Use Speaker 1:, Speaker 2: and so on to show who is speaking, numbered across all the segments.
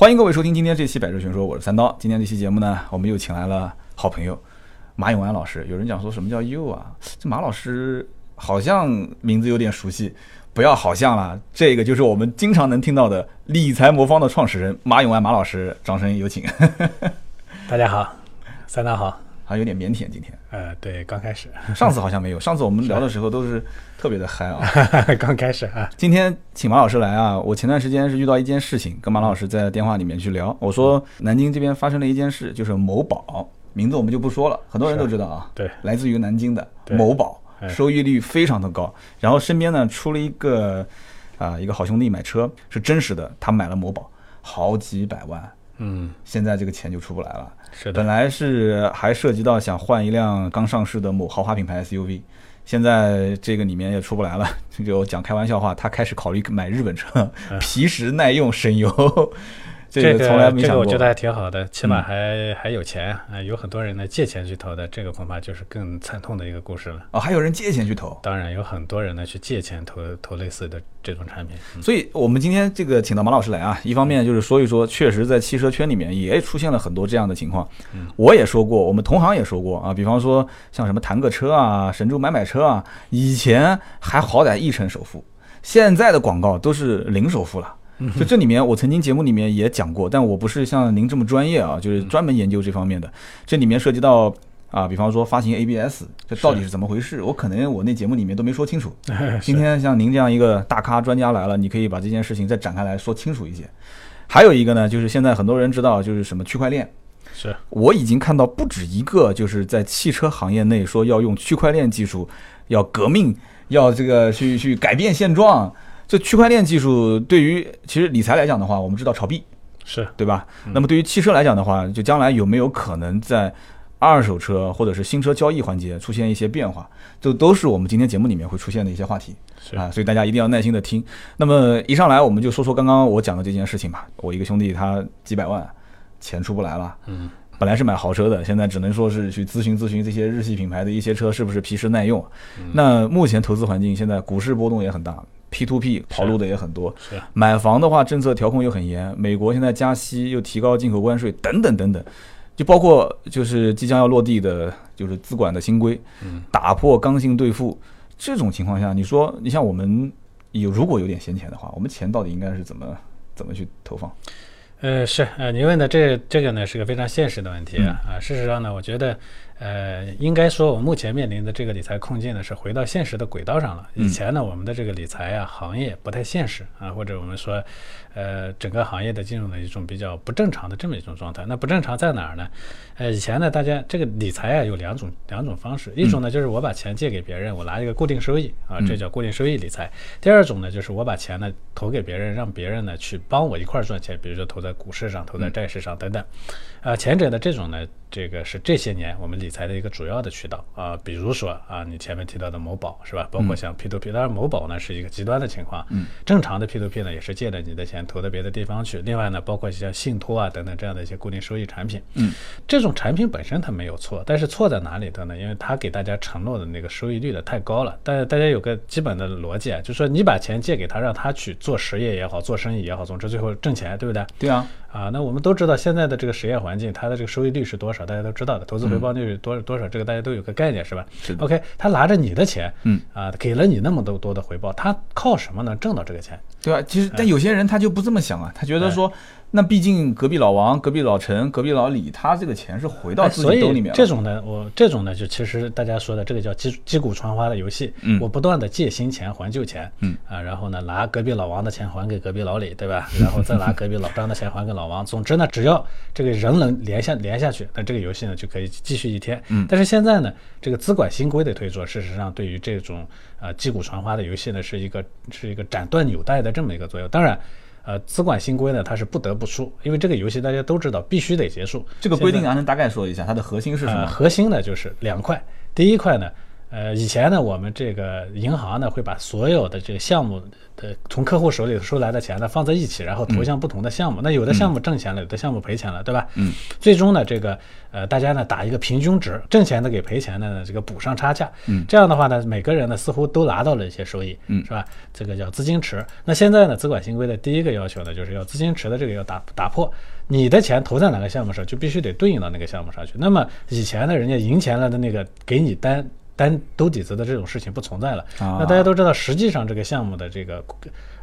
Speaker 1: 欢迎各位收听今天这期《百车全说》，我是三刀。今天这期节目呢，我们又请来了好朋友马永安老师。有人讲说什么叫又啊？这马老师好像名字有点熟悉，不要好像了，这个就是我们经常能听到的理财魔方的创始人马永安马老师。掌声有请。
Speaker 2: 大家好，三刀好。
Speaker 1: 好像有点腼腆，今天。
Speaker 2: 呃，对，刚开始。
Speaker 1: 上次好像没有，上次我们聊的时候都是特别的嗨啊。
Speaker 2: 刚开始啊。
Speaker 1: 今天请马老师来啊，我前段时间是遇到一件事情，跟马老师在电话里面去聊。我说南京这边发生了一件事，就是某宝，名字我们就不说了，很多人都知道啊。
Speaker 2: 对。
Speaker 1: 来自于南京的某宝，收益率非常的高。然后身边呢出了一个啊一个好兄弟买车，是真实的，他买了某宝，好几百万。
Speaker 2: 嗯。
Speaker 1: 现在这个钱就出不来了。
Speaker 2: 是的，
Speaker 1: 本来是还涉及到想换一辆刚上市的某豪华品牌 SUV，现在这个里面也出不来了。就讲开玩笑话，他开始考虑买日本车，皮实耐用省油。
Speaker 2: 这
Speaker 1: 个从来没
Speaker 2: 想过，这个我觉得还挺好的，起码还还有钱啊！有很多人呢借钱去投的，这个恐怕就是更惨痛的一个故事了。
Speaker 1: 哦，还有人借钱去投？
Speaker 2: 当然有很多人呢去借钱投投类似的这种产品。
Speaker 1: 所以我们今天这个请到马老师来啊，一方面就是说一说，确实在汽车圈里面也出现了很多这样的情况。我也说过，我们同行也说过啊，比方说像什么谈个车啊、神州买买车啊，以前还好歹一成首付，现在的广告都是零首付了。就这里面，我曾经节目里面也讲过，但我不是像您这么专业啊，就是专门研究这方面的。这里面涉及到啊，比方说发行 ABS，这到底是怎么回事？我可能我那节目里面都没说清楚。今天像您这样一个大咖专家来了，你可以把这件事情再展开来说清楚一些。还有一个呢，就是现在很多人知道，就是什么区块链。
Speaker 2: 是，
Speaker 1: 我已经看到不止一个，就是在汽车行业内说要用区块链技术，要革命，要这个去去改变现状。这区块链技术对于其实理财来讲的话，我们知道炒币
Speaker 2: 是
Speaker 1: 对吧？那么对于汽车来讲的话，就将来有没有可能在二手车或者是新车交易环节出现一些变化，这都是我们今天节目里面会出现的一些话题啊。所以大家一定要耐心的听。那么一上来我们就说说刚刚我讲的这件事情吧。我一个兄弟他几百万钱出不来了，
Speaker 2: 嗯，
Speaker 1: 本来是买豪车的，现在只能说是去咨询咨询这些日系品牌的一些车是不是皮实耐用。那目前投资环境现在股市波动也很大。P to P 跑路的也很多，
Speaker 2: 是。
Speaker 1: 买房的话，政策调控又很严，美国现在加息又提高进口关税等等等等，就包括就是即将要落地的，就是资管的新规，
Speaker 2: 嗯，
Speaker 1: 打破刚性兑付这种情况下，你说你像我们有如果有点闲钱的话，我们钱到底应该是怎么怎么去投放？
Speaker 2: 呃，是呃，您问的这这个呢是个非常现实的问题啊。啊，事实上呢，我觉得。呃，应该说，我们目前面临的这个理财困境呢，是回到现实的轨道上了。以前呢，我们的这个理财啊行业不太现实啊，或者我们说，呃，整个行业的进入了一种比较不正常的这么一种状态。那不正常在哪儿呢？呃，以前呢，大家这个理财啊有两种两种方式，一种呢就是我把钱借给别人，我拿一个固定收益啊，这叫固定收益理财。第二种呢就是我把钱呢投给别人，让别人呢去帮我一块儿赚钱，比如说投在股市上、投在债市上等等。啊，前者的这种呢，这个是这些年我们理财的一个主要的渠道啊，比如说啊，你前面提到的某宝是吧？包括像 P to P，当然某宝呢是一个极端的情况，
Speaker 1: 嗯，
Speaker 2: 正常的 P to P 呢也是借着你的钱投到别的地方去。另外呢，包括像信托啊等等这样的一些固定收益产品，
Speaker 1: 嗯，
Speaker 2: 这种产品本身它没有错，但是错在哪里的呢？因为它给大家承诺的那个收益率的太高了。但是大家有个基本的逻辑啊，就是说你把钱借给他，让他去做实业也好，做生意也好，总之最后挣钱，对不对？
Speaker 1: 对啊。
Speaker 2: 啊，那我们都知道现在的这个实验环境，它的这个收益率是多少？大家都知道的，投资回报率是多多少？这个大家都有个概念，是吧？
Speaker 1: 是。
Speaker 2: OK，他拿着你的钱，
Speaker 1: 嗯，
Speaker 2: 啊，给了你那么多多的回报，他靠什么能挣到这个钱？
Speaker 1: 对吧？其实，但有些人他就不这么想啊，他觉得说。那毕竟隔壁老王、隔壁老陈、隔壁老李，他这个钱是回到自己兜里面了。
Speaker 2: 这种呢，我这种呢，就其实大家说的这个叫击击鼓传花的游戏。
Speaker 1: 嗯，
Speaker 2: 我不断的借新钱还旧钱。
Speaker 1: 嗯
Speaker 2: 啊，然后呢，拿隔壁老王的钱还给隔壁老李，对吧？然后再拿隔壁老 张的钱还给老王。总之呢，只要这个人能连下连下去，那这个游戏呢就可以继续一天。
Speaker 1: 嗯，
Speaker 2: 但是现在呢，这个资管新规的推出，事实上对于这种啊击鼓传花的游戏呢，是一个是一个斩断纽带的这么一个作用。当然。呃，资管新规呢，它是不得不出，因为这个游戏大家都知道，必须得结束。
Speaker 1: 这个规定，还能大概说一下它的核心是什么？
Speaker 2: 核心呢就是两块。第一块呢，呃，以前呢，我们这个银行呢会把所有的这个项目的从客户手里收来的钱呢放在一起，然后投向不同的项目。那有的项目挣钱了，有的项目赔钱了，对吧？
Speaker 1: 嗯。
Speaker 2: 最终呢，这个呃，大家呢打一个平均值，挣钱的给赔钱的呢这个补上差价。
Speaker 1: 嗯。
Speaker 2: 这样的话呢，每个人呢似乎都拿到了一些收益，
Speaker 1: 嗯，
Speaker 2: 是吧？这个叫资金池。那现在呢，资管新规的第一个要求呢，就是要资金池的这个要打打破，你的钱投在哪个项目上，就必须得对应到那个项目上去。那么以前呢，人家赢钱了的那个给你单。单兜底子的这种事情不存在了。那大家都知道，实际上这个项目的这个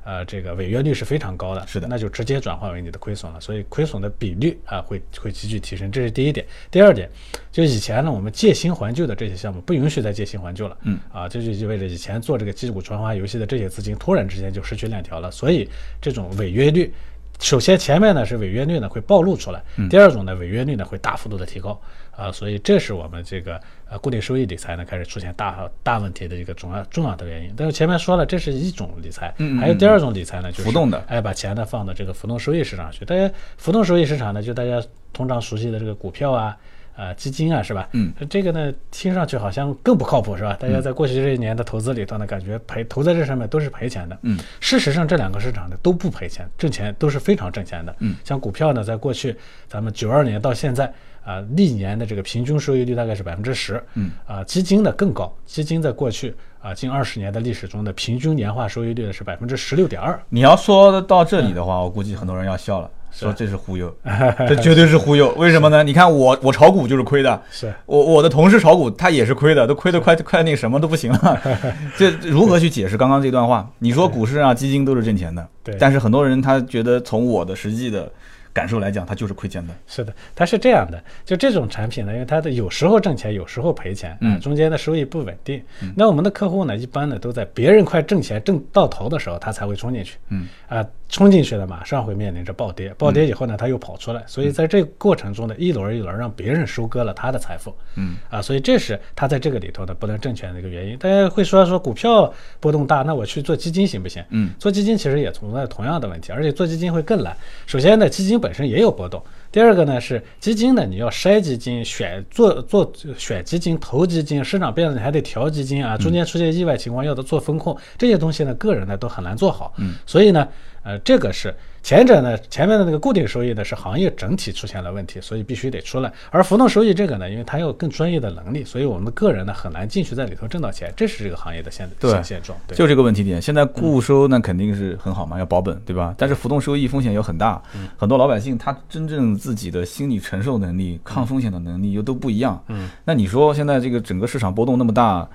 Speaker 2: 呃这个违约率是非常高的。
Speaker 1: 是的，
Speaker 2: 那就直接转化为你的亏损了。所以亏损的比率啊会会急剧提升，这是第一点。第二点，就以前呢我们借新还旧的这些项目不允许再借新还旧了。
Speaker 1: 嗯
Speaker 2: 啊，这就意味着以前做这个击鼓传花游戏的这些资金突然之间就失去链条了。所以这种违约率。首先，前面呢是违约率呢会暴露出来，第二种呢违约率呢会大幅度的提高啊，所以这是我们这个呃固定收益理财呢开始出现大大问题的一个重要重要的原因。但是前面说了，这是一种理财，还有第二种理财呢，就是
Speaker 1: 浮动的，
Speaker 2: 哎，把钱呢放到这个浮动收益市场去。大家浮动收益市场呢，就大家通常熟悉的这个股票啊。啊，基金啊，是吧？
Speaker 1: 嗯，
Speaker 2: 这个呢，听上去好像更不靠谱，是吧？大家在过去这一年的投资里头呢，感觉赔投在这上面都是赔钱的。
Speaker 1: 嗯，
Speaker 2: 事实上这两个市场呢都不赔钱，挣钱都是非常挣钱的。
Speaker 1: 嗯，
Speaker 2: 像股票呢，在过去咱们九二年到现在啊，历年的这个平均收益率大概是百分之十。
Speaker 1: 嗯，
Speaker 2: 啊，基金呢更高，基金在过去啊近二十年的历史中的平均年化收益率呢是百分之十六点二。
Speaker 1: 你要说到这里的话，我估计很多人要笑了。说这是忽悠，这绝对是忽悠。为什么呢？你看我我炒股就是亏的，
Speaker 2: 是
Speaker 1: 我我的同事炒股他也是亏的，都亏得快快那个什么都不行了。这如何去解释刚刚这段话？你说股市啊基金都是挣钱的，
Speaker 2: 对，
Speaker 1: 但是很多人他觉得从我的实际的。感受来讲，它就是亏钱的。
Speaker 2: 是的，它是这样的，就这种产品呢，因为它的有时候挣钱，有时候赔钱，
Speaker 1: 嗯，
Speaker 2: 中间的收益不稳定。那我们的客户呢，一般呢都在别人快挣钱挣到头的时候，他才会冲进去，
Speaker 1: 嗯，
Speaker 2: 啊，冲进去了马上会面临着暴跌，暴跌以后呢，他又跑出来，所以在这个过程中呢，一轮一轮让别人收割了他的财富，
Speaker 1: 嗯，
Speaker 2: 啊，所以这是他在这个里头呢不能挣钱的一个原因。大家会说说股票波动大，那我去做基金行不行？
Speaker 1: 嗯，
Speaker 2: 做基金其实也存在同样的问题，而且做基金会更难。首先呢，基金本身也有波动。第二个呢是基金呢，你要筛基金、选做做选基金、投基金，市场变了你还得调基金啊，中间出现意外情况要的做风控，这些东西呢，个人呢都很难做好。
Speaker 1: 嗯，
Speaker 2: 所以呢，呃，这个是。前者呢，前面的那个固定收益呢，是行业整体出现了问题，所以必须得出来。而浮动收益这个呢，因为它有更专业的能力，所以我们的个人呢很难进去在里头挣到钱，这是这个行业的现现现状。
Speaker 1: 就这个问题点，现在固收那肯定是很好嘛，要保本，对吧？但是浮动收益风险又很大，很多老百姓他真正自己的心理承受能力、抗风险的能力又都不一样。
Speaker 2: 嗯，
Speaker 1: 那你说现在这个整个市场波动那么大，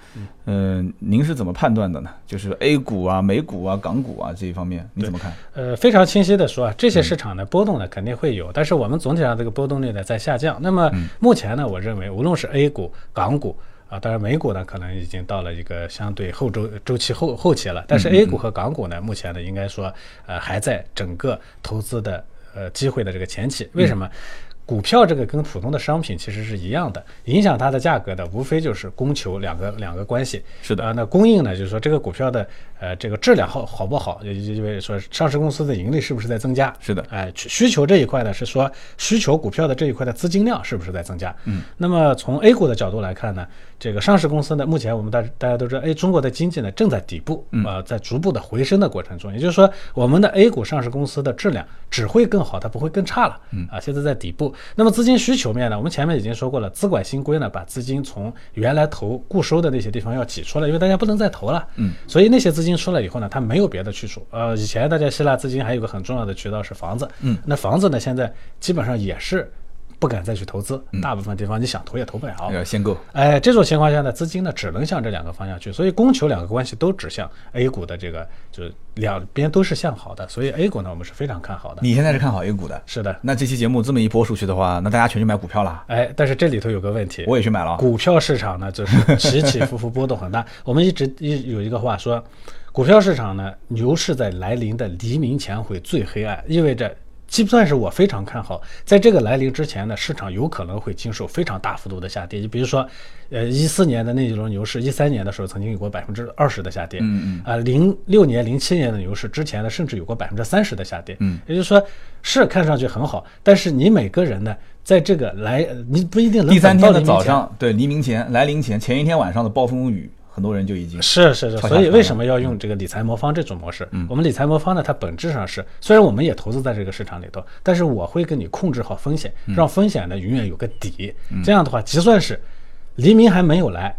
Speaker 1: 嗯，您是怎么判断的呢？就是 A 股啊、美股啊、港股啊这一方面你怎么看？
Speaker 2: 呃，非常清晰的说啊，这些市场的波动呢肯定会有，但是我们总体上这个波动率呢在下降。那么目前呢，我认为无论是 A 股、港股啊，当然美股呢可能已经到了一个相对后周周期后后期了，但是 A 股和港股呢，目前呢应该说呃还在整个投资的呃机会的这个前期。为什么？股票这个跟普通的商品其实是一样的，影响它的价格的无非就是供求两个两个关系。
Speaker 1: 是的
Speaker 2: 啊，那供应呢，就是说这个股票的呃这个质量好好不好，也就意味说上市公司的盈利是不是在增加。
Speaker 1: 是的，
Speaker 2: 哎，需求这一块呢是说需求股票的这一块的资金量是不是在增加？
Speaker 1: 嗯，
Speaker 2: 那么从 A 股的角度来看呢，这个上市公司呢，目前我们大大家都知道，哎，中国的经济呢正在底部，呃，在逐步的回升的过程中，也就是说我们的 A 股上市公司的质量只会更好，它不会更差了。
Speaker 1: 嗯
Speaker 2: 啊，现在在底部。那么资金需求面呢，我们前面已经说过了，资管新规呢把资金从原来投固收的那些地方要挤出来，因为大家不能再投了。
Speaker 1: 嗯，
Speaker 2: 所以那些资金出来以后呢，它没有别的去处。呃，以前大家希腊资金还有个很重要的渠道是房子。
Speaker 1: 嗯，
Speaker 2: 那房子呢，现在基本上也是。不敢再去投资，大部分地方你想投也投不了，
Speaker 1: 要限购。
Speaker 2: 哎，这种情况下呢，资金呢只能向这两个方向去，所以供求两个关系都指向 A 股的这个，就是两边都是向好的，所以 A 股呢我们是非常看好的。
Speaker 1: 你现在是看好 A 股的？
Speaker 2: 是的。
Speaker 1: 那这期节目这么一播出去的话，那大家全去买股票了？
Speaker 2: 哎，但是这里头有个问题，
Speaker 1: 我也去买了。
Speaker 2: 股票市场呢就是 起起伏伏，波动很大。我们一直一有一个话说，股票市场呢牛市在来临的黎明前会最黑暗，意味着。就算是我非常看好，在这个来临之前呢，市场有可能会经受非常大幅度的下跌。你比如说，呃，一四年的那一轮牛市，一三年的时候曾经有过百分之二十的下跌，
Speaker 1: 嗯嗯
Speaker 2: 啊，零六年、零七年的牛市之前呢，甚至有过百分之三十的下跌，
Speaker 1: 嗯，
Speaker 2: 也就是说是看上去很好，但是你每个人呢，在这个来，你不一定能
Speaker 1: 第三天的早上，对黎明前来临前前一天晚上的暴风雨，很多人就已经
Speaker 2: 是是是，所以为什么要用这个理财魔方这种模式？我们理财魔方呢，它本质上是，虽然我们也投资在这个市场里头，但是我会跟你控制好风险，让风险呢永远有个底。这样的话，就算是黎明还没有来，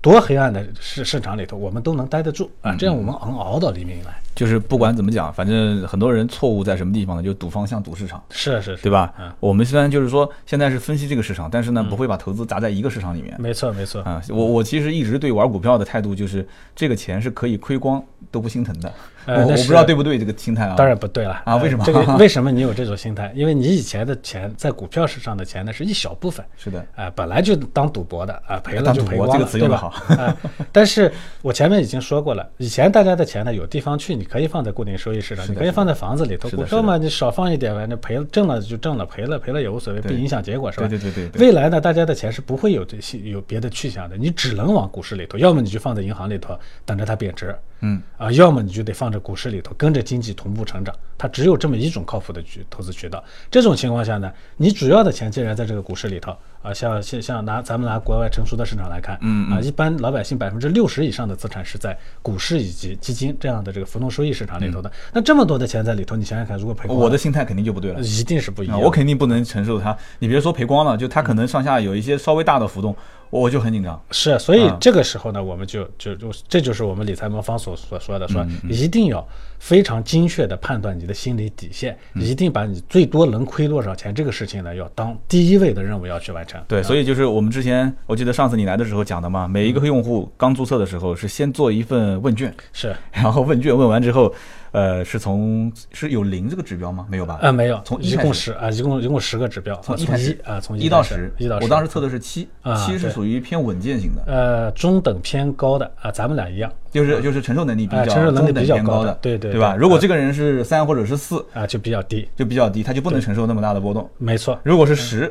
Speaker 2: 多黑暗的市市场里头，我们都能待得住啊！这样我们能熬到黎明来。
Speaker 1: 就是不管怎么讲，反正很多人错误在什么地方呢？就赌方向、赌市场，
Speaker 2: 是是是，
Speaker 1: 对吧？
Speaker 2: 嗯，
Speaker 1: 我们虽然就是说现在是分析这个市场，但是呢，不会把投资砸在一个市场里面。
Speaker 2: 没错没错。
Speaker 1: 啊，我我其实一直对玩股票的态度就是，这个钱是可以亏光都不心疼的。我我不知道对不对这个心态啊？
Speaker 2: 当然不对了呃
Speaker 1: 啊为什么
Speaker 2: 这个 为什么你有这种心态？因为你以前的钱在股票市场的钱呢是一小部分，
Speaker 1: 是的，
Speaker 2: 啊、本来就当赌博的啊、赔了就赔光了，
Speaker 1: 这个词用得
Speaker 2: 对吧？啊、但是我前面已经说过了，以前大家的钱呢有地方去，你可以放在固定收益市场，你可以放在房子里头。股票嘛，你少放一点，反正赔了挣了就挣了，赔了赔了也无所谓，不影响结果，是吧？
Speaker 1: 对对对对对
Speaker 2: 未来呢，大家的钱是不会有这些有别的去向的，你只能往股市里头，要么你就放在银行里头等着它贬值，
Speaker 1: 嗯
Speaker 2: 啊，要么你就得放在股市里头，跟着经济同步成长。它只有这么一种靠谱的渠投资渠道。这种情况下呢，你主要的钱既然在这个股市里头啊，像像像拿咱们拿国外成熟的市场来看，
Speaker 1: 嗯
Speaker 2: 啊，一般老百姓百分之六十以上的资产是在股市以及基金这样的这个浮动收益市场里头的。那这么多的钱在里头，你想想看，如果赔光，
Speaker 1: 我的心态肯定就不对了。
Speaker 2: 一定是不一
Speaker 1: 啊，
Speaker 2: 样。
Speaker 1: 我肯定不能承受它。你别说赔光了，就它可能上下有一些稍微大的浮动，我我就很紧张。
Speaker 2: 是，所以
Speaker 1: 啊。
Speaker 2: 这个时候呢，我们就就就这就是我们理财魔方所所说的，说
Speaker 1: 嗯
Speaker 2: 一定要非常精确的判断你的心理底线，
Speaker 1: 嗯。
Speaker 2: 一定把你最多能亏多少钱这个事情呢，要当第一位的任务要去完成。
Speaker 1: 对，
Speaker 2: 啊。
Speaker 1: 所以就是我们之前，我记得上次你来的时候讲的嘛，每一个用户刚注册的时候是先做一份问卷，
Speaker 2: 是。
Speaker 1: 然后问卷问完之后，呃，是从是有零这个指标吗？没有吧？
Speaker 2: 呃没有，
Speaker 1: 从一
Speaker 2: 共十啊，一共一共十个指标，从
Speaker 1: 从一开始
Speaker 2: 啊从
Speaker 1: 一到十，
Speaker 2: 一到十，
Speaker 1: 我当时测的是七
Speaker 2: 啊，
Speaker 1: 七是属于偏稳健型的，
Speaker 2: 呃中等偏高的啊，咱们俩一样
Speaker 1: 就是就是承受能力比较
Speaker 2: 哎承受能力比较高
Speaker 1: 偏的，
Speaker 2: 的对对
Speaker 1: 对吧？如果这个人是三或者是四，
Speaker 2: 啊，就比较低，
Speaker 1: 就比较低，他就不能承受那么大的波动。
Speaker 2: 没错，
Speaker 1: 如果是十，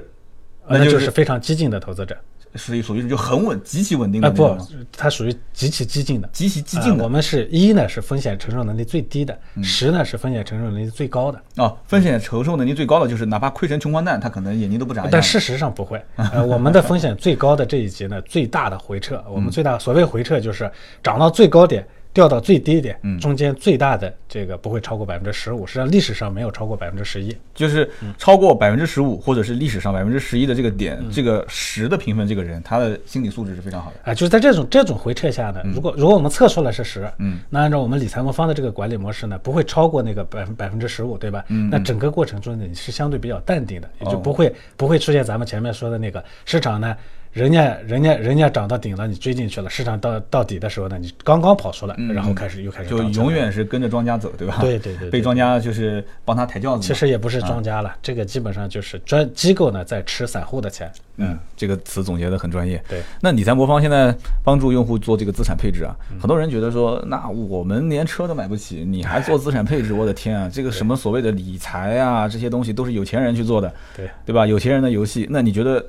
Speaker 2: 啊那
Speaker 1: 就
Speaker 2: 就是非常激进的投资者
Speaker 1: 属于属于就很稳、极其稳定的啊，不
Speaker 2: 它属于极其激进的。
Speaker 1: 极其激进
Speaker 2: 我们是一呢是风险承受能力最低的，
Speaker 1: 嗯
Speaker 2: 十呢是风险承受能力最高的。
Speaker 1: 哦，风险承受能力最高的就是哪怕亏成穷光蛋，他可能眼睛都不眨。
Speaker 2: 但事实上不会，呃，我们的风险最高的这一级呢，最大的回撤，我们最大所谓回撤就是涨到最高点，掉到最低点，
Speaker 1: 嗯
Speaker 2: 中间最大的这个不会超过百分之十五，实际上历史上没有超过百分之十一。
Speaker 1: 就是超过百分之十五，或者是历史上百分之十一的这个点，这个十的评分，这个人他的心理素质是非常好的。
Speaker 2: 啊，就是在这种这种回撤下呢，如果如果我们测出来是十，
Speaker 1: 嗯，
Speaker 2: 那按照我们理财魔方的这个管理模式呢，不会超过那个百分百分之十五，对吧？
Speaker 1: 嗯
Speaker 2: 那整个过程中呢，你是相对比较淡定的，也就
Speaker 1: 哦
Speaker 2: 不会不会出现咱们前面说的那个市场呢，人家人家人家涨到顶了，你追进去了，市场到到底的时候呢，你刚刚跑出来，然后开始又开始
Speaker 1: 嗯就永远是跟着庄家走，对吧？
Speaker 2: 对对对对
Speaker 1: 被庄家就是帮他抬轿子。
Speaker 2: 其实也不是
Speaker 1: 啊
Speaker 2: 庄家了，这个基本上就是专机构呢在吃散户的钱。
Speaker 1: 嗯，这个词总结的很专业。
Speaker 2: 对，
Speaker 1: 那理财魔方现在帮助用户做这个资产配置啊，
Speaker 2: 嗯
Speaker 1: 很多人觉得说，那我们连车都买不起，你还做资产配置？我的天啊，这个什么所谓的理财啊，这些东西都是有钱人去做的，
Speaker 2: 对，
Speaker 1: 对吧？有钱人的游戏，那你觉得，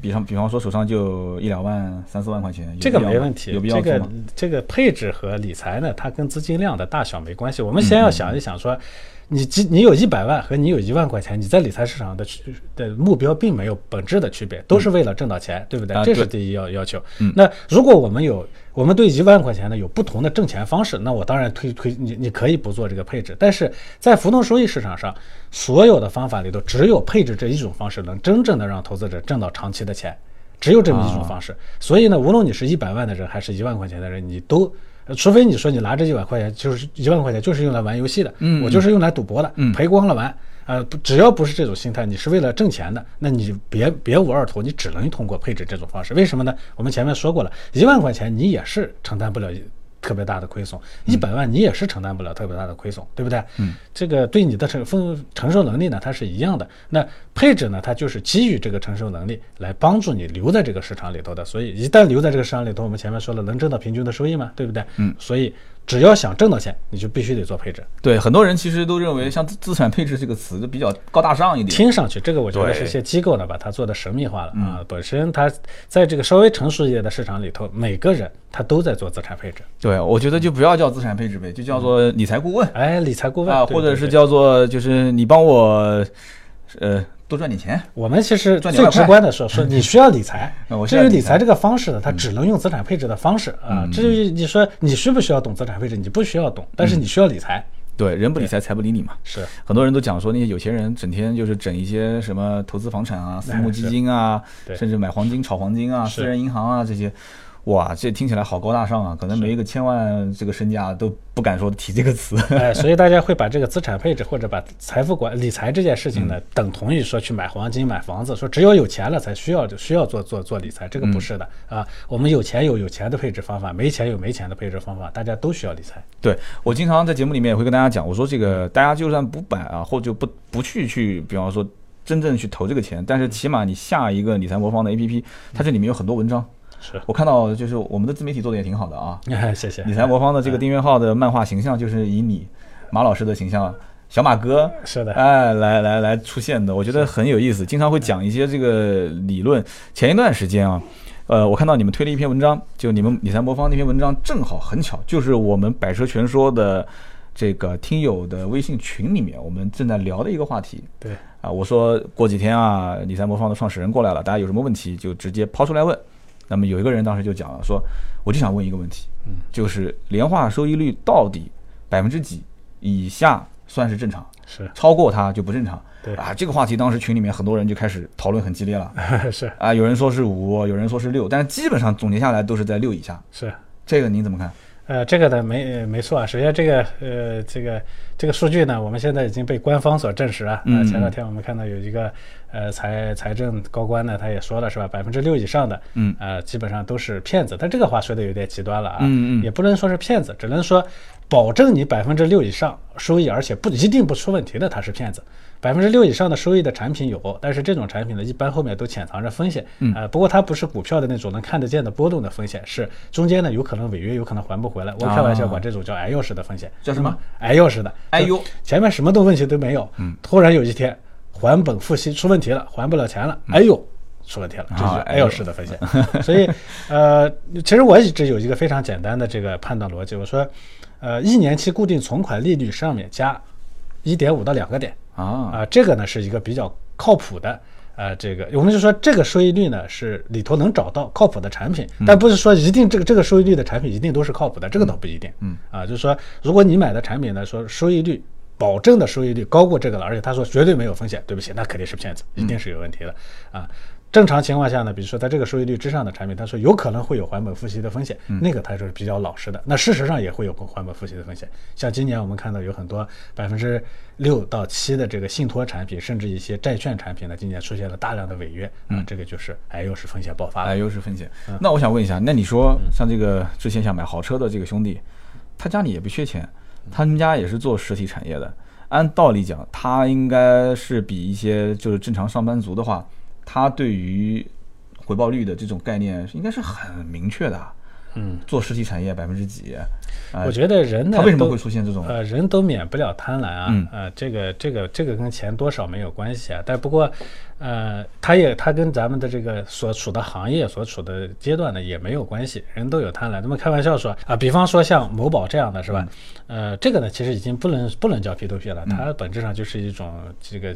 Speaker 1: 比方比方说手上就一两万、三四万块钱，
Speaker 2: 这个没问题，
Speaker 1: 有必要
Speaker 2: 这个？这个配置和理财呢，它跟资金量的大小没关系。我们先
Speaker 1: 嗯
Speaker 2: 要想一想说，你几你有一百万和你有一万块钱，你在理财市场的区的目标并没有本质的区别，都是为了挣到钱，对不对
Speaker 1: 啊？
Speaker 2: 这是第一要要求
Speaker 1: 嗯。
Speaker 2: 那如果我们有我们对一万块钱呢有不同的挣钱方式，那我当然推推你你可以不做这个配置，但是在浮动收益市场上，所有的方法里头只有配置这一种方式能真正的让投资者挣到长期的钱。只有这么一种方式。所以呢，无论你是一百万的人还是一万块钱的人，你都。呃除非你说你拿这一百块钱，就是一万块钱，就是用来玩游戏的，
Speaker 1: 嗯
Speaker 2: 我就是用来赌博的，
Speaker 1: 嗯
Speaker 2: 赔光了玩，呃，只要不是这种心态，你是为了挣钱的，那你别别无二途，你只能通过配置这种方式。为什么呢？我们前面说过了，一万块钱你也是承担不了特别大的亏损，一百万你也是承担不了特别大的亏损，对不对？
Speaker 1: 嗯，
Speaker 2: 这个对你的承风承受能力呢，它是一样的。那配置呢，它就是基于这个承受能力来帮助你留在这个市场里头的。所以一旦留在这个市场里头，我们前面说了，能挣到平均的收益嘛，对不对？
Speaker 1: 嗯，
Speaker 2: 所以只要想挣到钱，你就必须得做配置。
Speaker 1: 对，很多人其实都认为像资资产配置这个词就比较高大上一点。
Speaker 2: 听上去，这个我觉得是一些机构呢把它做的神秘化了啊。本身它在这个稍微成熟一点的市场里头，每个人他都在做资产配置。
Speaker 1: 对，我觉得就不要叫资产配置呗，就叫做理财顾问
Speaker 2: 哎，理财顾问
Speaker 1: 啊，
Speaker 2: 对
Speaker 1: 或者是叫做就是你帮我呃多赚点钱。
Speaker 2: 我们其实最直观的说，说你需要理财 至于理财这个方式呢，它只能用资产配置的方式啊。至于你说你需不需要懂资产配置，你不需要懂，但是你需要理财。
Speaker 1: 对，人不理财，财不理你嘛。
Speaker 2: 是，
Speaker 1: 很多人都讲说那些有钱人整天就是整一些什么投资房产啊、私募基金啊，甚至买黄金、炒黄金啊、私人银行啊这些，哇，这听起来好高大上啊！可能没一个千万这个身价都不敢说提这个词。
Speaker 2: 哎，所以大家会把这个资产配置或者把财富管理财这件事情呢，等同于说去买黄金、买房子，说只有有钱了才需要就需要做做做理财，这个不是的啊。我们有钱有有钱的配置方法，没钱有没钱的配置方法，大家都需要理财。
Speaker 1: 对我经常在节目里面也会跟大家讲，我说这个大家就算不买啊，或者不不去去，比方说真正去投这个钱，但是起码你下一个理财魔方的 APP，它这里面有很多文章。
Speaker 2: 是，
Speaker 1: 我看到就是我们的自媒体做的也挺好的啊，
Speaker 2: 哎，谢谢。
Speaker 1: 理财魔方的这个订阅号的漫画形象就是以你马老师的形象，小马哥，
Speaker 2: 是的，
Speaker 1: 哎，来来来出现的，我觉得很有意思，经常会讲一些这个理论。前一段时间啊，呃，我看到你们推了一篇文章，就你们理财魔方那篇文章，正好很巧，就是我们百车全说的这个听友的微信群里面，我们正在聊的一个话题。
Speaker 2: 对，
Speaker 1: 啊，我说过几天啊，理财魔方的创始人过来了，大家有什么问题就直接抛出来问。那么有一个人当时就讲了，说我就想问一个问题，
Speaker 2: 嗯，
Speaker 1: 就是年化收益率到底百分之几以下算是正常？
Speaker 2: 是
Speaker 1: 超过它就不正常。
Speaker 2: 对
Speaker 1: 啊，这个话题当时群里面很多人就开始讨论很激烈了
Speaker 2: 是
Speaker 1: 啊，有人说是五，有人说是六，但是基本上总结下来都是在六以下。
Speaker 2: 是。
Speaker 1: 这个您怎么看？
Speaker 2: 呃，这个呢没呃没错啊。首先，这个呃，这个这个数据呢，我们现在已经被官方所证实啊。
Speaker 1: 嗯
Speaker 2: 呃前两天我们看到有一个呃财财政高官呢，他也说了是吧，百分之六以上的，
Speaker 1: 嗯
Speaker 2: 呃，基本上都是骗子。但这个话说的有点极端了啊。
Speaker 1: 嗯嗯
Speaker 2: 也不能说是骗子，只能说保证你百分之六以上收益，而且不一定不出问题的，他是骗子。百分之六以上的收益的产品有，但是这种产品呢，一般后面都潜藏着风险。
Speaker 1: 嗯
Speaker 2: 呃，不过它不是股票的那种能看得见的波动的风险，是中间呢有可能违约，有可能还不回来。我开玩笑
Speaker 1: 啊
Speaker 2: 管这种叫“挨钥匙”的风险。
Speaker 1: 叫什么？
Speaker 2: 挨钥匙的。
Speaker 1: 哎呦
Speaker 2: 前面什么都问题都没有，嗯，突然有一天还本付息出问题了，还不了钱了，哎呦。出问题了，这是哎呦式的风险。所以，呃，其实我一直有一个非常简单的这个判断逻辑，我说，呃，一年期固定存款利率上面加一点五到两个点，
Speaker 1: 啊，
Speaker 2: 啊，这个呢是一个比较靠谱的，呃，这个我们就说这个收益率呢是里头能找到靠谱的产品，但不是说一定这个这个收益率的产品一定都是靠谱的，这个倒不一定。
Speaker 1: 嗯，
Speaker 2: 啊，就是说如果你买的产品呢说收益率保证的收益率高过这个了，而且他说绝对没有风险，对不起，那肯定是骗子，一定是有问题的啊。正常情况下呢，比如说在这个收益率之上的产品，他说有可能会有还本付息的风险，那个它是比较老实的。那事实上也会有还本付息的风险。像今年我们看到有很多百分之六到七的这个信托产品，甚至一些债券产品呢，今年出现了大量的违约啊，这个就是哎又是风险爆发了。
Speaker 1: 哎，又是风险。
Speaker 2: 嗯
Speaker 1: 那我想问一下，那你说像这个之前想买豪车的这个兄弟，他家里也不缺钱，他们家也是做实体产业的，按道理讲，他应该是比一些就是正常上班族的话，他对于回报率的这种概念应该是很明确的。
Speaker 2: 嗯，
Speaker 1: 做实体产业百分之几？哎
Speaker 2: 我觉得人呢，
Speaker 1: 他为什么
Speaker 2: 都
Speaker 1: 会出现这种？
Speaker 2: 呃，人都免不了贪婪啊，
Speaker 1: 嗯
Speaker 2: 呃，这个这个这个跟钱多少没有关系啊，但不过，呃，他也他跟咱们的这个所处的行业所处的阶段呢也没有关系，人都有贪婪。那么开玩笑说啊，比方说像某宝这样的是吧？呃，这个呢其实已经不能不能叫 P to P 了，它本质上就是一种这个。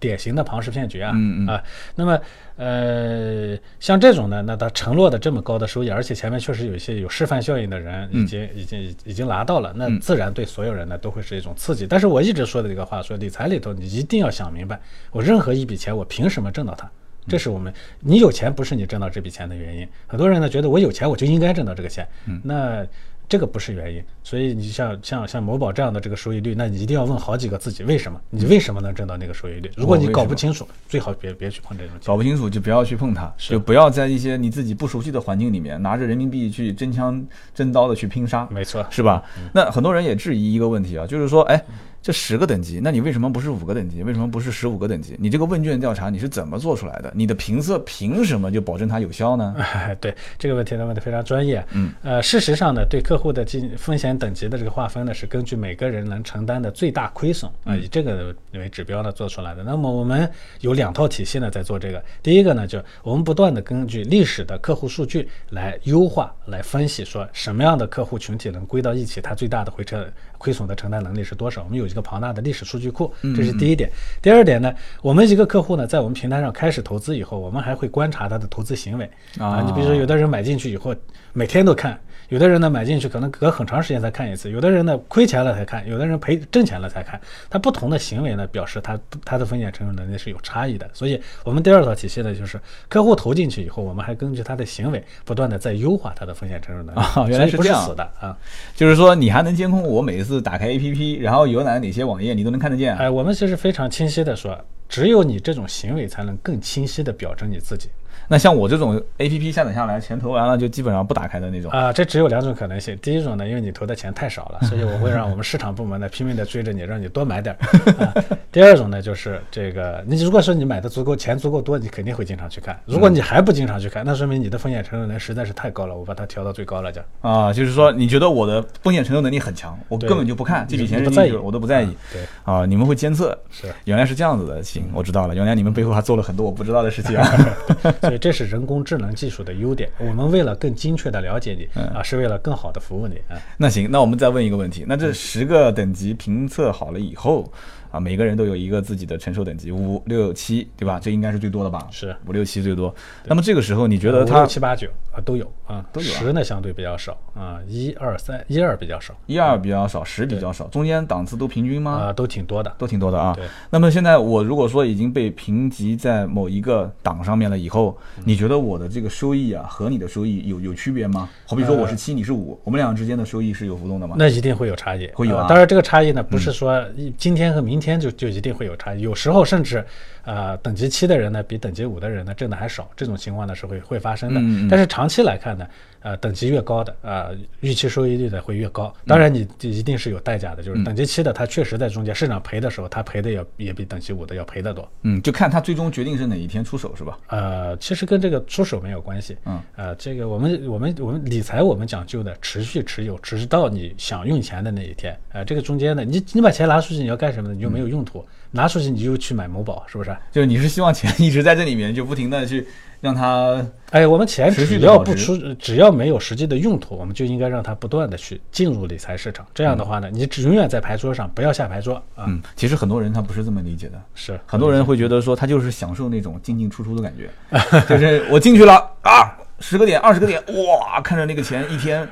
Speaker 2: 典型的庞氏骗局啊，
Speaker 1: 嗯嗯
Speaker 2: 啊，那么呃，像这种呢，那他承诺的这么高的收益，而且前面确实有一些有示范效应的人已经、已经已经拿到了，那自然对所有人呢都会是一种刺激。但是我一直说的这个话，说理财里头你一定要想明白，我任何一笔钱我凭什么挣到它？这是我们，你有钱不是你挣到这笔钱的原因。很多人呢觉得我有钱我就应该挣到这个钱，那这个不是原因。所以你像像像某宝这样的这个收益率，那你一定要问好几个自己为什么？你为什么能挣到那个收益率？如果你搞不清楚，最好别别去碰这种钱。
Speaker 1: 搞不清楚就不要去碰它，就不要在一些你自己不熟悉的环境里面拿着人民币去真枪真刀的去拼杀，
Speaker 2: 没错，
Speaker 1: 是吧？那很多人也质疑一个问题啊，就是说，哎，这十个等级，那你为什么不是五个等级？为什么不是十五个等级？你这个问卷调查你是怎么做出来的？你的评测凭什么就保证它有效呢？
Speaker 2: 对这个问题呢问的非常专业。
Speaker 1: 嗯，
Speaker 2: 呃，事实上呢，对客户的进风险等级的这个划分呢，是根据每个人能承担的最大亏损啊，以这个为指标呢做出来的。那么我们有两套体系呢在做这个。第一个呢，就我们不断的根据历史的客户数据来优化、来分析，说什么样的客户群体能归到一起，它最大的回撤亏损的承担能力是多少？我们有一个庞大的历史数据库，这是第一点。第二点呢，我们一个客户呢，在我们平台上开始投资以后，我们还会观察他的投资行为啊。你比如说，有的人买进去以后，每天都看。有的人呢买进去可能隔很长时间才看一次，有的人呢亏钱了才看，有的人赔挣钱了才看。他不同的行为呢，表示他他的风险承受能力是有差异的。所以，我们第二套体系呢，就是客户投进去以后，我们还根据他的行为不断的在优化他的风险承受能力。
Speaker 1: 啊，原来是这样
Speaker 2: 的啊，
Speaker 1: 就是说你还能监控我每一次打开 APP，然后浏览哪些网页，你都能看得见。
Speaker 2: 哎，我们其实非常清晰的说，只有你这种行为才能更清晰的表征你自己。
Speaker 1: 那像我这种 A P P 下载下来，钱投完了就基本上不打开的那种
Speaker 2: 啊，这只有两种可能性。第一种呢，因为你投的钱太少了，所以我会让我们市场部门呢拼命的追着你，让你多买点儿。第二种呢，就是这个，你如果说你买的足够钱足够多，你肯定会经常去看。如果你还不经常去看，那说明你的风险承受能力实在是太高了，我把它调到最高了，就
Speaker 1: 啊，就是说你觉得我的风险承受能力很强，我根本就不看这笔钱
Speaker 2: 不在意，
Speaker 1: 我都不在意。
Speaker 2: 对
Speaker 1: 啊，你们会监测，
Speaker 2: 是
Speaker 1: 原来是这样子的，行，我知道了，原来你们背后还做了很多我不知道的事情啊。
Speaker 2: 所以这是人工智能技术的优点。我们为了更精确的了解你啊，是为了更好的服务你啊。
Speaker 1: 那行，那我们再问一个问题，那这十个等级评测好了以后。啊，每个人都有一个自己的承受等级，五六七，对吧？这应该是最多的吧？
Speaker 2: 是
Speaker 1: 五六七最多。那么这个时候，你觉得它
Speaker 2: 七八九啊都有啊，
Speaker 1: 都有。
Speaker 2: 十呢相对比较少啊，一二三，一二比较少，
Speaker 1: 一二比较少，十比较少，中间档次都平均吗？
Speaker 2: 啊，都挺多的，
Speaker 1: 都挺多的啊。
Speaker 2: 对。
Speaker 1: 那么现在我如果说已经被评级在某一个档上面了以后，你觉得我的这个收益啊和你的收益有有区别吗？好比说我是七，你是五，我们两个之间的收益是有浮动的吗？
Speaker 2: 那一定会有差异，
Speaker 1: 会有啊。
Speaker 2: 当然这个差异呢，不是说今天和明天就就一定。会有差异，有时候甚至，呃，等级七的人呢，比等级五的人呢挣的还少，这种情况呢是会会发生的。但是长期来看呢，呃，等级越高的，呃，预期收益率的会越高。当然，你一定是有代价的，就是等级七的，它确实在中间市场赔的时候，它赔的也也比等级五的要赔得多。
Speaker 1: 嗯，就看它最终决定是哪一天出手，是吧？
Speaker 2: 呃，其实跟这个出手没有关系。
Speaker 1: 嗯，
Speaker 2: 呃，这个我们我们我们理财我们讲究的持续持有，直到你想用钱的那一天。呃，这个中间呢，你你把钱拿出去，你要干什么呢？你就没有用途。拿出去你就去买某宝，是不是？
Speaker 1: 就是你是希望钱一直在这里面，就不停的去让它，
Speaker 2: 哎，我们钱只要不出，只要没有实际的用途，我们就应该让它不断的去进入理财市场。这样的话呢，你只永远在牌桌上，不要下牌桌啊。
Speaker 1: 嗯，其实很多人他不是这么理解的，
Speaker 2: 是
Speaker 1: 很多人会觉得说他就是享受那种进进出出的感觉，就是我进去了啊，十个点、二十个点，哇，看着那个钱一天。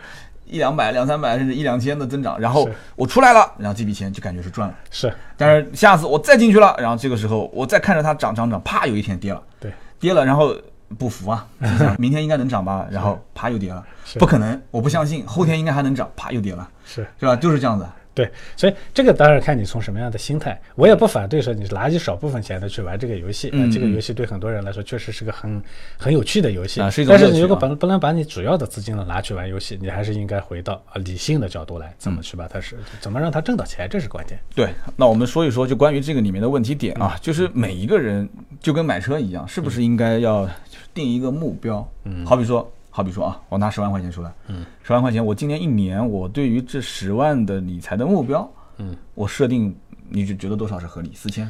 Speaker 1: 一两百、两三百，甚至一两千的增长，然后我出来了，然后这笔钱就感觉是赚了。
Speaker 2: 是，
Speaker 1: 但是下次我再进去了，然后这个时候我再看着它涨涨涨，啪，有一天跌了。
Speaker 2: 对，
Speaker 1: 跌了，然后不服啊，明天应该能涨吧？然后啪又跌了，不可能，我不相信，后天应该还能涨，啪又跌了，
Speaker 2: 是
Speaker 1: 是吧？就是这样子。
Speaker 2: 对，所以这个当然看你从什么样的心态。我也不反对说你拿一少部分钱的去玩这个游戏，
Speaker 1: 嗯，
Speaker 2: 这个游戏对很多人来说确实是个很很有趣的游戏
Speaker 1: 啊，是一
Speaker 2: 种但是你如果不不能把你主要的资金呢拿去玩游戏，你还是应该回到啊理性的角度来，怎么去把它是怎么让它挣到钱，这是关键。
Speaker 1: 对，那我们说一说就关于这个里面的问题点啊，就是每一个人就跟买车一样，是不是应该要定一个目标？
Speaker 2: 嗯，
Speaker 1: 好比说。好比说啊，我拿十万块钱出来，
Speaker 2: 嗯，
Speaker 1: 十万块钱，我今年一年，我对于这十万的理财的目标，
Speaker 2: 嗯，
Speaker 1: 我设定，你就觉得多少是合理？四千？